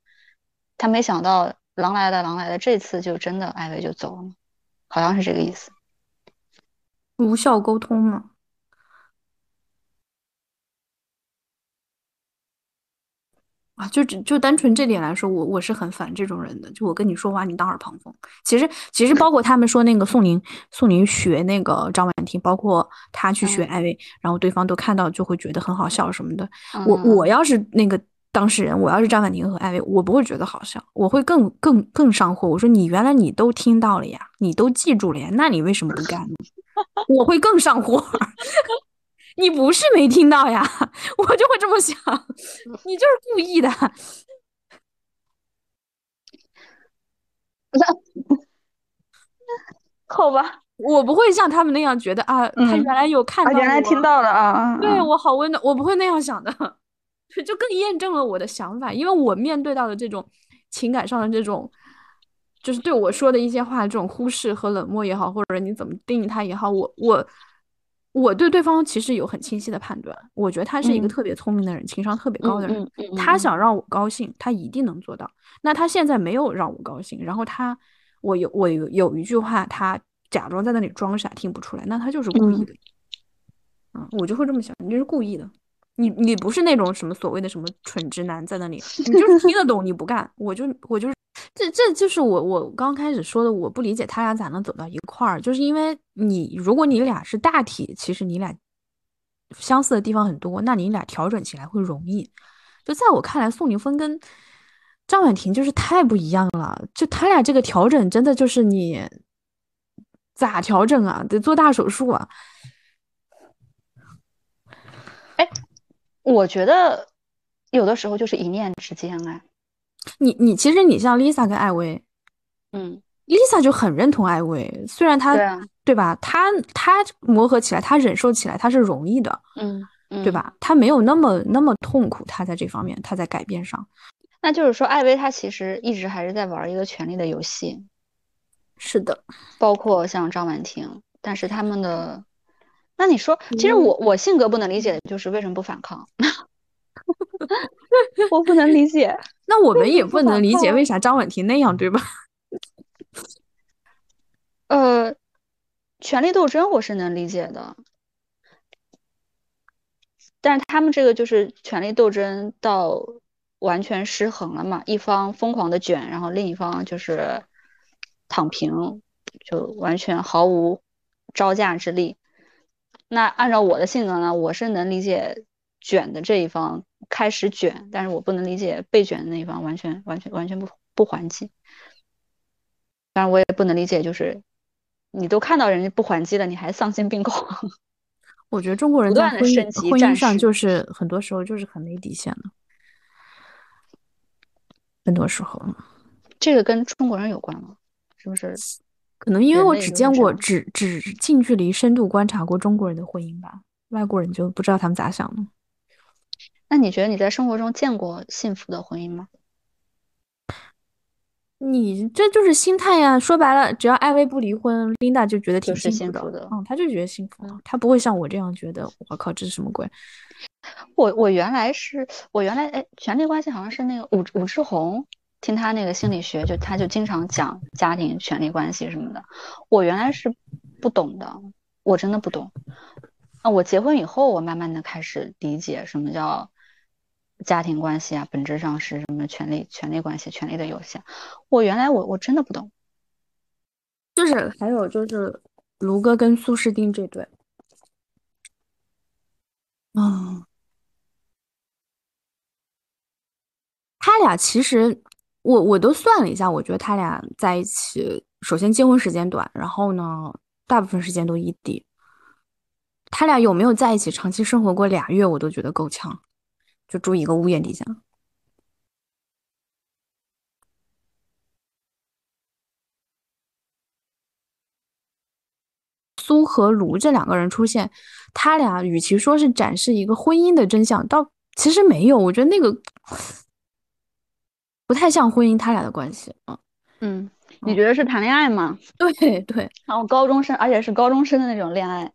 他没想到狼来了狼来了，这次就真的艾薇就走了，好像是这个意思。无效沟通嘛。啊，就只就单纯这点来说，我我是很烦这种人的。就我跟你说话，你当耳旁风。其实其实包括他们说那个宋宁宋宁学那个张婉婷，包括他去学艾薇，然后对方都看到就会觉得很好笑什么的。我我要是那个当事人，我要是张婉婷和艾薇，我不会觉得好笑，我会更更更上火。我说你原来你都听到了呀，你都记住了呀，那你为什么不干呢？我会更上火。<laughs> 你不是没听到呀，<laughs> 我就会这么想，<laughs> 你就是故意的。那 <laughs> 好吧，我不会像他们那样觉得啊，他原来有看到，原来听到了啊，对我好温暖，我不会那样想的，就更验证了我的想法，因为我面对到的这种情感上的这种，就是对我说的一些话这种忽视和冷漠也好，或者你怎么定义他也好，我我。我对对方其实有很清晰的判断，我觉得他是一个特别聪明的人，情商特别高的人。他想让我高兴，他一定能做到。那他现在没有让我高兴，然后他，我有我有有一句话，他假装在那里装傻，听不出来，那他就是故意的。嗯，我就会这么想，你就是故意的。你你不是那种什么所谓的什么蠢直男在那里，你就是听得懂你不干，我就我就是。这这就是我我刚开始说的，我不理解他俩咋能走到一块儿，就是因为你如果你俩是大体，其实你俩相似的地方很多，那你俩调整起来会容易。就在我看来，宋宁峰跟张婉婷就是太不一样了，就他俩这个调整真的就是你咋调整啊？得做大手术啊！哎，我觉得有的时候就是一念之间哎。你你其实你像 Lisa 跟艾薇，嗯，Lisa 就很认同艾薇，虽然她对吧，她她磨合起来，她忍受起来，她是容易的，嗯，对吧？她没有那么那么痛苦，她在这方面，她在改变上，那就是说，艾薇她其实一直还是在玩一个权力的游戏，是的，包括像张婉婷，但是他们的，那你说，其实我。我性格不能理解的就是为什么不反抗。<laughs> 我不能理解，那我们也不能理解为啥张婉婷那样，对吧？<laughs> 呃，权力斗争我是能理解的，但是他们这个就是权力斗争到完全失衡了嘛，一方疯狂的卷，然后另一方就是躺平，就完全毫无招架之力。那按照我的性格呢，我是能理解卷的这一方。开始卷，但是我不能理解被卷的那一方完全完全完全不不还击。当然，我也不能理解，就是你都看到人家不还击了，你还丧心病狂。<laughs> 我觉得中国人在婚姻婚姻上就是很多时候就是很没底线的，很多时候。这个跟中国人有关吗？是不是？可能因为我只见过只只近距离深度观察过中国人的婚姻吧，外国人就不知道他们咋想的。那你觉得你在生活中见过幸福的婚姻吗？你这就是心态呀！说白了，只要艾薇不离婚，Linda 就觉得挺幸福的。嗯，他就觉得幸福，他不会像我这样觉得。我靠，这是什么鬼？<laughs> 我我原来是我原来哎，权力关系好像是那个武武志红，听他那个心理学，就他就经常讲家庭权力关系什么的。我原来是不懂的，我真的不懂。啊，我结婚以后，我慢慢的开始理解什么叫家庭关系啊，本质上是什么权利、权利关系、权利的有限。我原来我我真的不懂。就是还有就是卢哥跟苏诗丁这对，嗯，他俩其实我我都算了一下，我觉得他俩在一起，首先结婚时间短，然后呢，大部分时间都异地。他俩有没有在一起长期生活过俩月，我都觉得够呛，就住一个屋檐底下。苏和卢这两个人出现，他俩与其说是展示一个婚姻的真相，倒其实没有。我觉得那个不太像婚姻，他俩的关系啊。嗯，你觉得是谈恋爱吗？对对，然后高中生，而且是高中生的那种恋爱。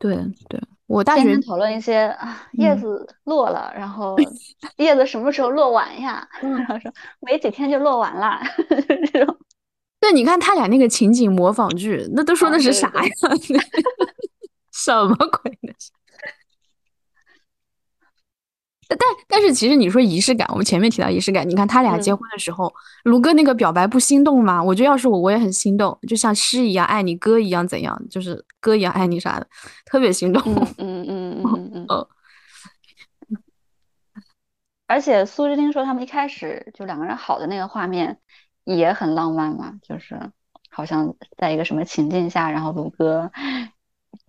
对对，我大学讨论一些啊，叶子落了，然后 <laughs> 叶子什么时候落完呀？<laughs> 然后说没几天就落完了，<laughs> 这种。对，你看他俩那个情景模仿剧，那都说的是啥呀？什么鬼呢？但但是其实你说仪式感，我们前面提到仪式感，你看他俩结婚的时候，卢哥那个表白不心动吗？我觉得要是我，我也很心动，就像诗一样爱你，歌一样怎样，就是歌一样爱你啥的，特别心动。<laughs> 嗯嗯嗯嗯嗯嗯。而且苏志丁说他们一开始就两个人好的那个画面。也很浪漫嘛，就是好像在一个什么情境下，然后卢哥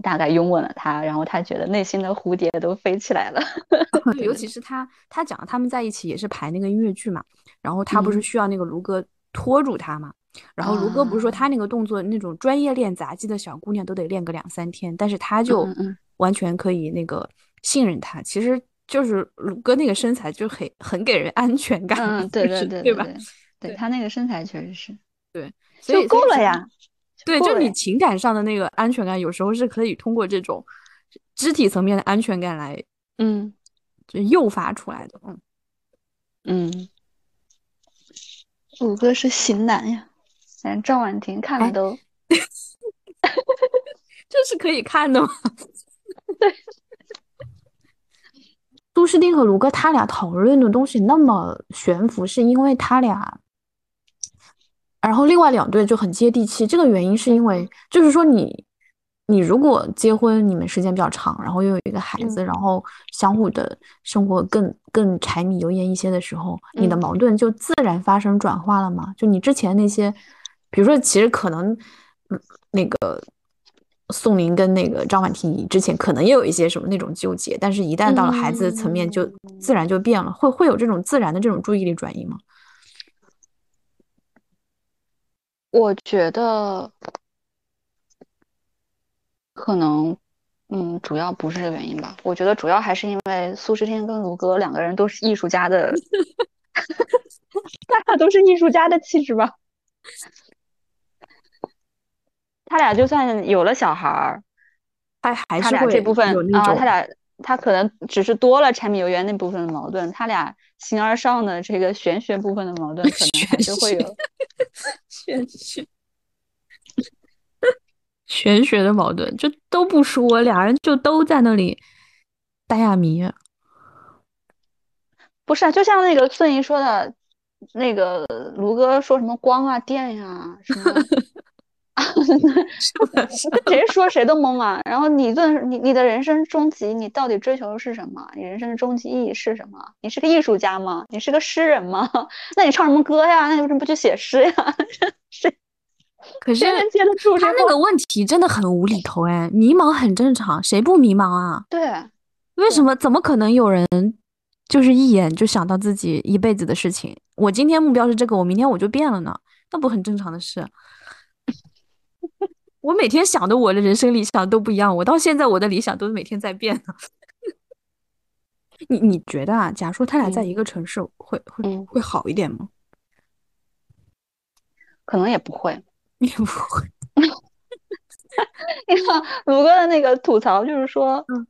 大概拥吻了他，然后他觉得内心的蝴蝶都飞起来了。<laughs> 尤其是他，他讲他们在一起也是排那个音乐剧嘛，然后他不是需要那个卢哥拖住他嘛，然后卢哥不是说他那个动作那种专业练杂技的小姑娘都得练个两三天，但是他就完全可以那个信任他，其实就是卢哥那个身材就很很给人安全感，嗯，对对对，对吧？对他那个身材确实是对，就够了呀。对，就你情感上的那个安全感，有时候是可以通过这种肢体层面的安全感来，嗯，就诱发出来的。嗯嗯，五哥是型男呀，正赵婉婷看了都，<laughs> 这是可以看的吗？<laughs> 对。<laughs> 苏诗丁和卢哥他俩讨论的东西那么悬浮，是因为他俩。然后另外两对就很接地气，这个原因是因为，就是说你，你如果结婚，你们时间比较长，然后又有一个孩子，然后相互的生活更更柴米油盐一些的时候，你的矛盾就自然发生转化了嘛？就你之前那些，比如说其实可能，那个宋林跟那个张婉婷之前可能也有一些什么那种纠结，但是一旦到了孩子的层面，就自然就变了，会会有这种自然的这种注意力转移吗？我觉得可能，嗯，主要不是这个原因吧。我觉得主要还是因为苏诗天跟卢哥两个人都是艺术家的，他俩都是艺术家的气质吧。他俩就算有了小孩儿，他还是这部分啊，他俩他可能只是多了柴米油盐那部分的矛盾，他俩形而上的这个玄学部分的矛盾，可能还是会有。玄学，玄学的矛盾就都不说，俩人就都在那里打哑谜。不是啊，就像那个孙怡说的，那个卢哥说什么光啊电呀什么，<laughs> 谁说谁都懵啊。然后你问你你的人生终极，你到底追求的是什么？你人生的终极意义是什么？你是个艺术家吗？你是个诗人吗？<laughs> 那你唱什么歌呀？那你为什么不去写诗呀？<laughs> 谁？可是接得住他那个问题真的很无厘头哎，迷茫很正常，谁不迷茫啊？对，为什么？怎么可能有人就是一眼就想到自己一辈子的事情？我今天目标是这个，我明天我就变了呢？那不很正常的事？我每天想的我的人生理想都不一样，我到现在我的理想都是每天在变呢。<laughs> 你你觉得啊？假如说他俩在一个城市，会会会好一点吗？可能也不会。<laughs> 也不会，<laughs> 你看鲁哥的那个吐槽，就是说，嗯，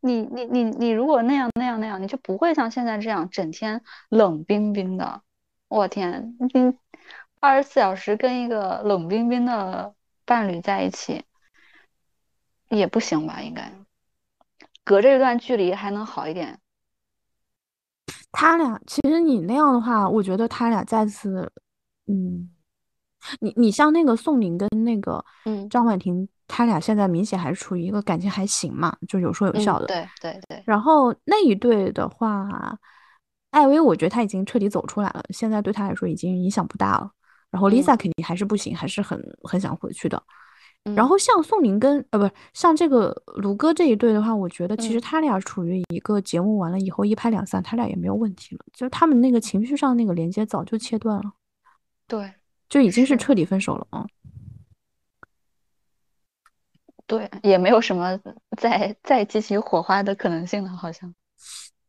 你你你你如果那样那样那样，你就不会像现在这样整天冷冰冰的。我天，你二十四小时跟一个冷冰冰的伴侣在一起，也不行吧？应该隔着一段距离还能好一点。他俩其实你那样的话，我觉得他俩再次，嗯，你你像那个宋宁跟那个嗯张婉婷，他俩现在明显还是处于一个感情还行嘛，就有说有笑的。对对对。然后那一对的话，艾薇我觉得他已经彻底走出来了，现在对他来说已经影响不大了。然后 Lisa 肯定还是不行，还是很很想回去的。然后像宋宁跟呃不是像这个卢哥这一对的话，我觉得其实他俩处于一个节目完了以后一拍两散，他俩也没有问题了，就是他们那个情绪上那个连接早就切断了，对，就已经是彻底分手了啊。对，也没有什么再再激起火花的可能性了，好像。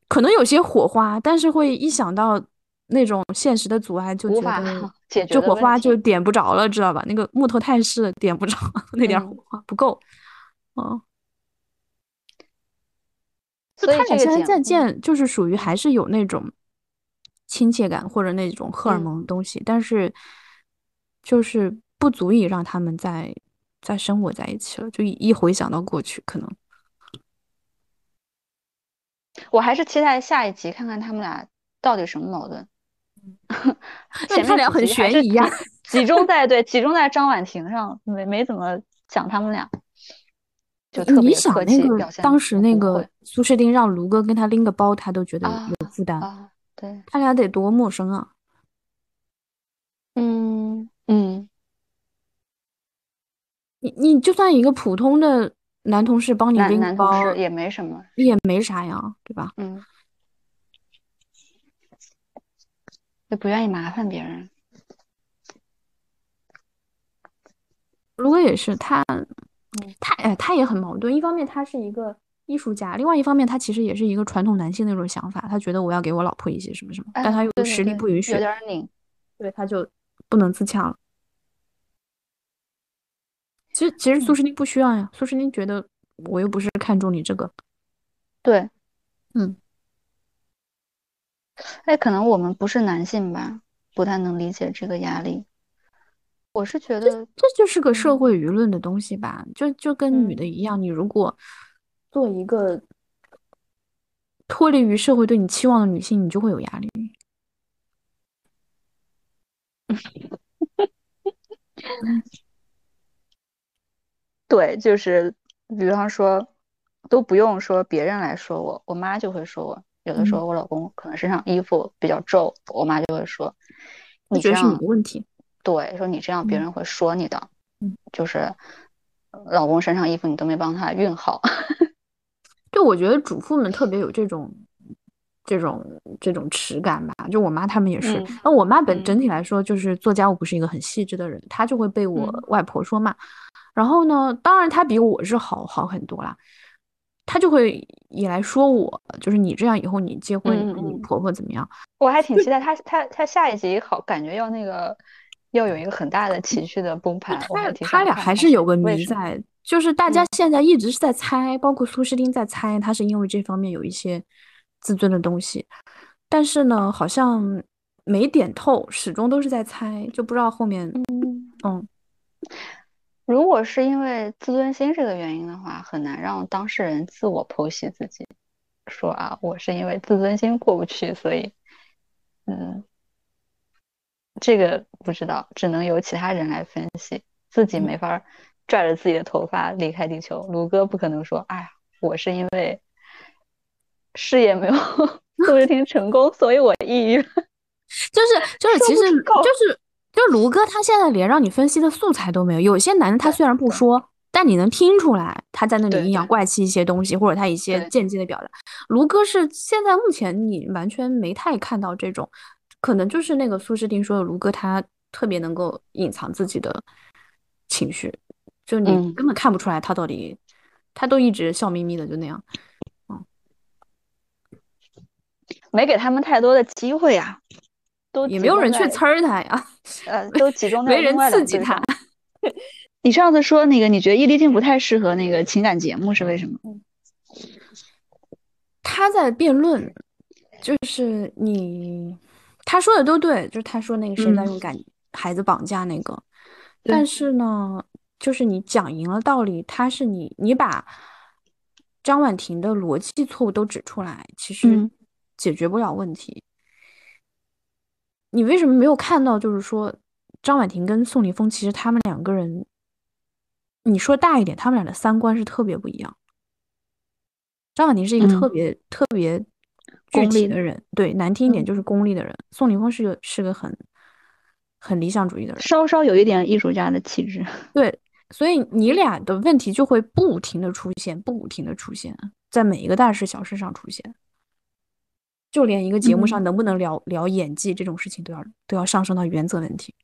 可能有些火花，但是会一想到。那种现实的阻碍就觉得 <laughs> 解决，就火花就点不着了，知道吧？那个木头太湿，点不着那点火花不够。嗯，所以他俩现在再见，就是属于还是有那种亲切感或者那种荷尔蒙东西，但是就是不足以让他们再再生活在一起了。就一回想到过去，可能我还是期待下一集看看他们俩到底什么矛盾。<laughs> 前面俩很悬疑呀，集中在对集中在张婉婷上，没没怎么讲他们俩，就特别客气表现。当时那个苏诗丁让卢哥跟他拎个包，他都觉得有负担啊。对，他俩得多陌生啊。嗯嗯，你你就算一个普通的男同事帮你拎包也没什么，也没啥呀，对吧？嗯。就不愿意麻烦别人。如果也是他，他哎，他也很矛盾。一方面他是一个艺术家，另外一方面他其实也是一个传统男性那种想法。他觉得我要给我老婆一些什么什么，但他又实力不允许，有点拧，对，他就不能自洽了。其实其实苏诗丁不需要呀，苏诗丁觉得我又不是看中你这个，对，嗯。哎，可能我们不是男性吧，不太能理解这个压力。我是觉得这就是个社会舆论的东西吧，就就跟女的一样，你如果做一个脱离于社会对你期望的女性，你就会有压力。<laughs> 对，就是比方说，都不用说别人来说我，我妈就会说我。有的时候我老公可能身上衣服比较皱，我妈就会说：“你这样是你的问题。”对，说你这样别人会说你的。嗯，就是老公身上衣服你都没帮他熨好。<laughs> 就我觉得主妇们特别有这种这种这种耻感吧。就我妈他们也是。那我妈本整体来说就是做家务不是一个很细致的人，她就会被我外婆说骂。然后呢，当然她比我是好好很多啦。他就会也来说我，就是你这样以后你结婚，你婆婆怎么样？我还挺期待他，他他下一集好，感觉要那个要有一个很大的情绪的崩盘。他他俩还是有个谜在，就是大家现在一直是在猜，包括苏诗丁在猜，他是因为这方面有一些自尊的东西，但是呢，好像没点透，始终都是在猜，就不知道后面，嗯。如果是因为自尊心这个原因的话，很难让当事人自我剖析自己，说啊，我是因为自尊心过不去，所以，嗯，这个不知道，只能由其他人来分析，自己没法拽着自己的头发离开地球。卢哥不可能说，哎呀，我是因为事业没有做事情成功，所以我抑郁。就是就是，其实就是。就卢哥，他现在连让你分析的素材都没有。有些男的他虽然不说，但你能听出来他在那里阴阳怪气一些东西，或者他一些间接的表达。卢哥是现在目前你完全没太看到这种，可能就是那个苏诗丁说的，卢哥他特别能够隐藏自己的情绪，就你根本看不出来他到底，他都一直笑眯眯的就那样，嗯，没给他们太多的机会呀。也没有人去呲儿他呀，<laughs> 呃，都集中 <laughs> 在没人刺激他。<laughs> 你上次说那个，你觉得易立竞不太适合那个情感节目是为什么？他在辩论，就是你他说的都对，就是他说那个谁在用感孩子绑架那个，但是呢，就是你讲赢了道理，他是你你把。张婉婷的逻辑错误都指出来，其实解决不了问题。你为什么没有看到？就是说，张婉婷跟宋凌峰，其实他们两个人，你说大一点，他们俩的三观是特别不一样。张婉婷是一个特别特别功利的人，对，难听一点就是功利的人。宋凌峰是个是个很很理想主义的人，稍稍有一点艺术家的气质。<laughs> 对，所以你俩的问题就会不停的出现，不停的出现在每一个大事小事上出现。就连一个节目上能不能聊聊演技这种事情，都要都要上升到原则问题。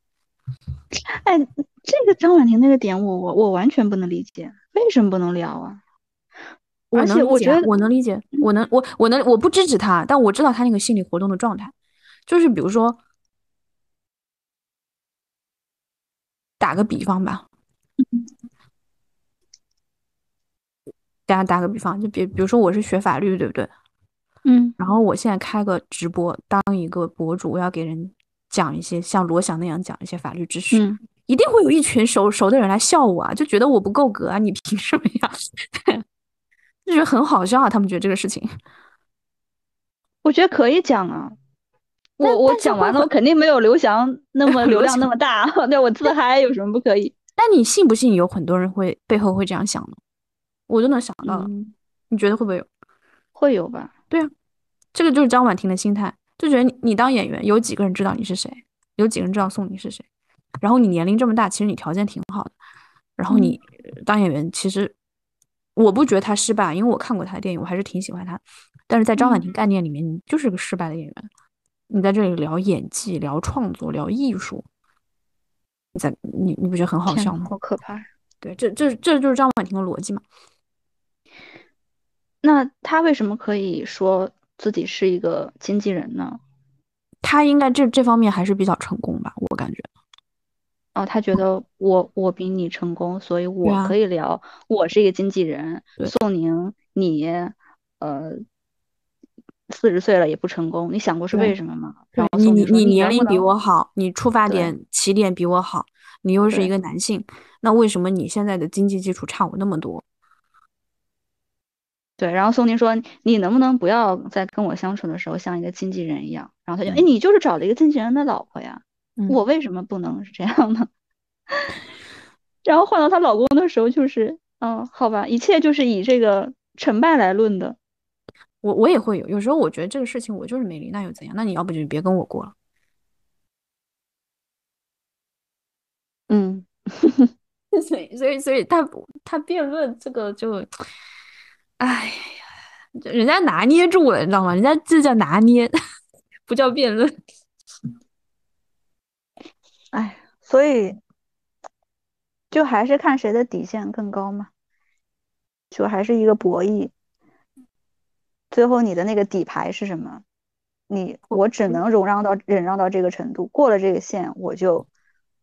哎，这个张婉婷那个点，我我我完全不能理解，为什么不能聊啊？而且我觉得我能理解，我能我我能我不支持他，但我知道他那个心理活动的状态，就是比如说，打个比方吧，大家打个比方，就比比如说我是学法律，对不对？嗯，然后我现在开个直播，当一个博主，我要给人讲一些像罗翔那样讲一些法律知识，一定会有一群熟熟的人来笑我啊，就觉得我不够格啊，你凭什么呀？<laughs> 就觉得很好笑啊，他们觉得这个事情，我觉得可以讲啊，我我讲完了，我肯定没有刘翔那么 <laughs> 流量那么大，<laughs> 对我自嗨有什么不可以？那你信不信有很多人会背后会这样想呢？我都能想到，你觉得会不会有？会有吧。对啊，这个就是张婉婷的心态，就觉得你你当演员有几个人知道你是谁，有几个人知道宋宁是谁，然后你年龄这么大，其实你条件挺好的，然后你当演员，其实我不觉得他失败，因为我看过他的电影，我还是挺喜欢他，但是在张婉婷概念里面，你就是个失败的演员，你在这里聊演技、聊创作、聊艺术，你在你你不觉得很好笑吗？好可怕！对，这这这就是张婉婷的逻辑嘛。那他为什么可以说自己是一个经纪人呢？他应该这这方面还是比较成功吧，我感觉。哦，他觉得我我比你成功，所以我可以聊。我是一个经纪人，宋宁，你呃四十岁了也不成功，你想过是为什么吗？你你你年龄比我好，你出发点起点比我好，你又是一个男性，那为什么你现在的经济基础差我那么多？对，然后宋宁说：“你能不能不要在跟我相处的时候像一个经纪人一样？”然后他就：“哎，你就是找了一个经纪人的老婆呀，我为什么不能是这样呢？” <laughs> 然后换到她老公的时候，就是嗯，好吧，一切就是以这个成败来论的。我我也会有，有时候我觉得这个事情我就是没理，那又怎样？那你要不就别跟我过了。嗯，<laughs> 所以所以所以他他辩论这个就。哎呀，人家拿捏住了，你知道吗？人家这叫拿捏，<laughs> 不叫辩论。哎，所以就还是看谁的底线更高嘛，就还是一个博弈。最后你的那个底牌是什么？你我只能容让到忍让到这个程度，过了这个线，我就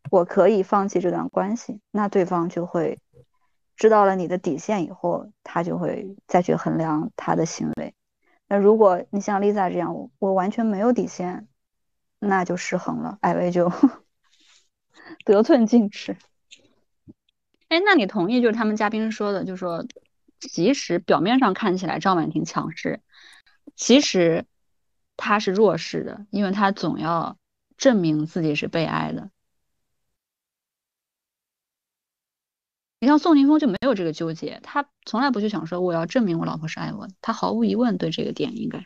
我可以放弃这段关系，那对方就会。知道了你的底线以后，他就会再去衡量他的行为。那如果你像 Lisa 这样，我我完全没有底线，那就失衡了，艾薇就 <laughs> 得寸进尺。哎，那你同意就是他们嘉宾说的，就说即使表面上看起来张婉婷强势，其实她是弱势的，因为她总要证明自己是被爱的。你像宋宁峰就没有这个纠结，他从来不去想说我要证明我老婆是爱我的，他毫无疑问对这个点应该。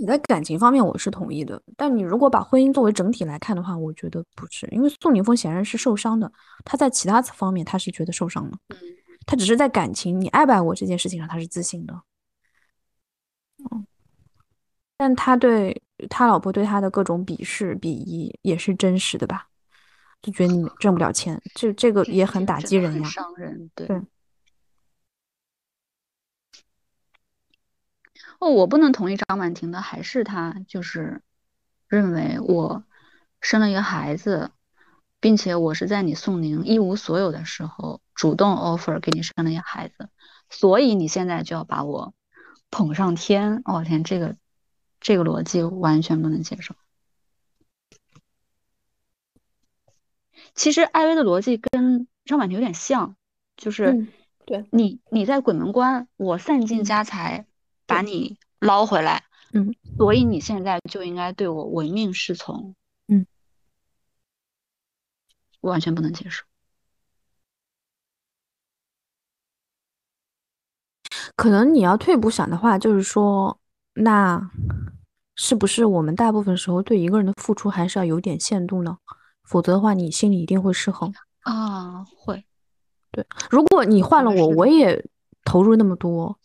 你在感情方面我是同意的，但你如果把婚姻作为整体来看的话，我觉得不是，因为宋宁峰显然是受伤的，他在其他方面他是觉得受伤了，他只是在感情你爱不爱我这件事情上他是自信的，嗯。但他对他老婆对他的各种鄙视、鄙夷也是真实的吧？就觉得你挣不了钱，这这个也很打击人呀，伤人。对。哦，我不能同意张婉婷的，还是他就是认为我生了一个孩子，并且我是在你宋宁一无所有的时候主动 offer 给你生了一个孩子，所以你现在就要把我捧上天。哦天，这个。这个逻辑完全不能接受。其实艾薇的逻辑跟张婉婷有点像，就是嗯对你你在鬼门关，我散尽嗯家财把你捞回来，嗯，所以你现在就应该对我唯命是从，嗯，我完全不能接受。可能你要退一步想的话，就是说，那是不是我们大部分时候对一个人的付出还是要有点限度呢？否则的话，你心里一定会失衡。啊，会，对如果你换了我，我也投入那么多，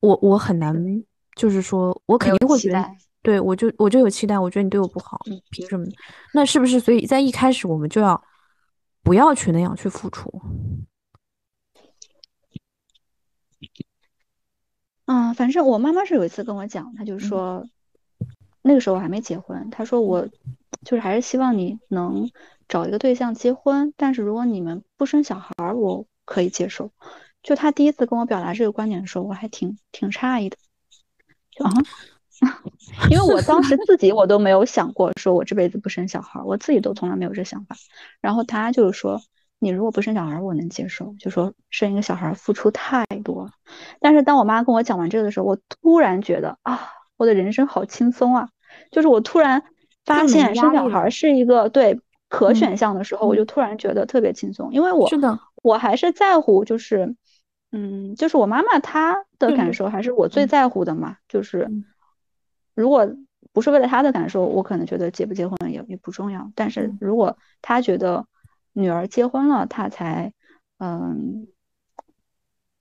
我我很难，就是说我肯定会觉得，期待对我就我就有期待，我觉得你对我不好，嗯凭什么？那是不是所以在一开始我们就要不要去那样去付出？嗯，反正我妈妈是有一次跟我讲，她就说，那个时候我还没结婚，他说我就是还是希望你能找一个对象结婚，但是如果你们不生小孩儿，我可以接受。就他第一次跟我表达这个观点的时候，我还挺挺诧异的，就啊，<laughs> 因为我当时自己我都没有想过说我这辈子不生小孩儿，我自己都从来没有这想法。然后他就是说，你如果不生小孩儿，我能接受，就说生一个小孩儿付出太多了。但是当我妈跟我讲完这个的时候，我突然觉得啊，我的人生好轻松啊！就是我突然发现生小孩儿是一个对。可嗯选项的时候，我就突然觉得特别轻松，因为我是的，我还是在乎，就是嗯，就是我妈妈她的感受还是我最嗯。在乎的嘛。就是嗯。如果不是为了她的感受，我可能觉得结不结婚也也不重要。但是嗯。如果她觉得女儿结婚了，她才嗯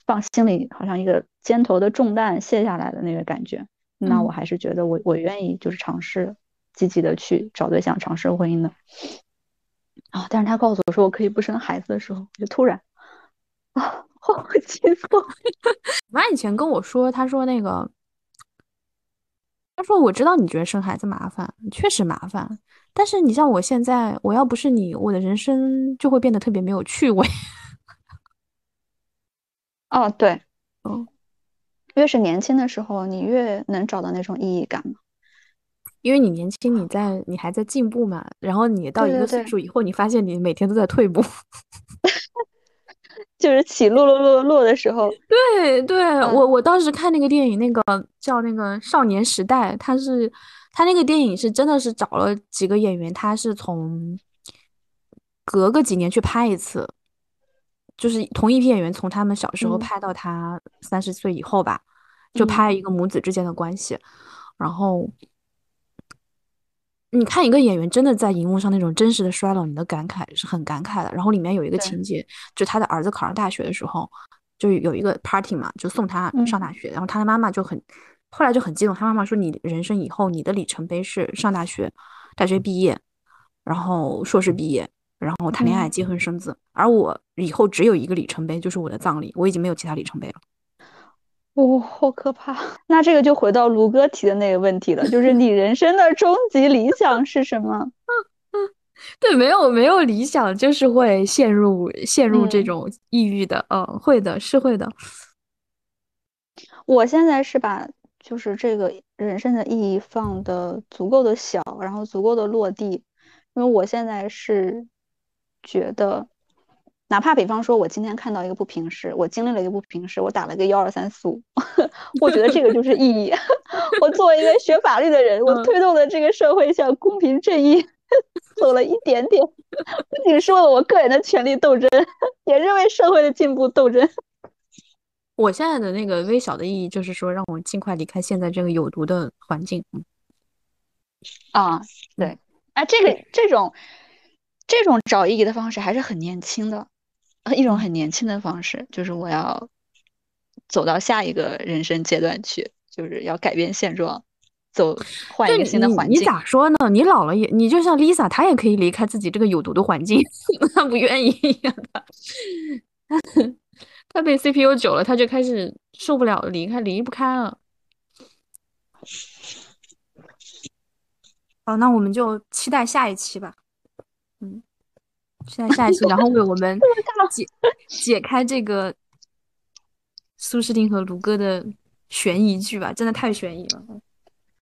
放心里好像一个肩头的重担卸下来的那个感觉，那我嗯还是觉得我我愿意就是尝试积极的去找对象，尝试婚姻的。啊！但是他告诉我说我可以不生孩子的时候，我就突然啊，好轻松。我 <laughs> 妈以前跟我说，她说那个，她说我知道你觉得生孩子麻烦，确实麻烦，但是你像我现在，我要不是你，我的人生就会变得特别没有趣味。<laughs> 哦，对，嗯，越是年轻的时候，你越能找到那种意义感嘛。因为你年轻，你在你还在进步嘛，然后你到一个岁对对对数以后，你发现你每天都在退步。<laughs> 就是起落落落落的时候，对对，嗯我我当时看那个电影，那个叫那个《少年时代》，他是他那个电影是真的是找了几个演员，他是从隔个几年去拍一次，就是同一批演员从他们小时候嗯拍到他三十岁以后吧，就嗯拍一个母子之间的关系，然后。你看一个演员真的在荧幕上那种真实的衰老，你的感慨是很感慨的。然后里面有一个情节，就他的儿子考上大学的时候，就有一个 party 嘛，就送他上大学。然后他的妈妈就很，后来就很激动，他妈妈说：“你人生以后你的里程碑是上大学，大学毕业，然后硕士毕业，然后谈恋爱、嗯结婚、生子。而我以后只有一个里程碑，就是我的葬礼，我已经没有其他里程碑了。”哦，好可怕！<laughs> 那这个就回到卢哥提的那个问题了，就是你 <laughs> 人生的终极理想是什么？<laughs> 对，没有没有理想，就是会陷入陷入这嗯种抑郁的，嗯，会的，是会的。我现在是把就是这个人生的意义放的足够的小，然后足够的落地，因为我现在是觉得，哪怕比方说我今天看到一个不平事，我经历了一个不平事，我打了个幺二三四五，<laughs> 我觉得这个就是意义。<laughs> 我作为一个学法律的人，我嗯推动的这个社会向公平正义 <laughs> 走了一点点，不仅是为了我个人的权利斗争，也是为社会的进步斗争。我现在的那个微小的意义就是说，让我尽快离开现在这个有毒的环境。嗯啊，对，哎，这个这种这种找意义的方式还是很年轻的，呃一种很年轻的方式，就是我要走到下一个人生阶段去，就是要改变现状，走换一个新的你你环境。咋说呢？你老了也，你就像 Lisa，她也可以离开自己这个有毒的环境，<laughs> 她不愿意呀、她 <laughs> 她被 CPU 久了，她就开始受不了，离开离不开了。好，那我们就期待下一期吧。嗯，期待下一期，然后为我们 <laughs> 解解开这个苏诗丁和卢哥的悬疑剧吧，真的太悬疑了。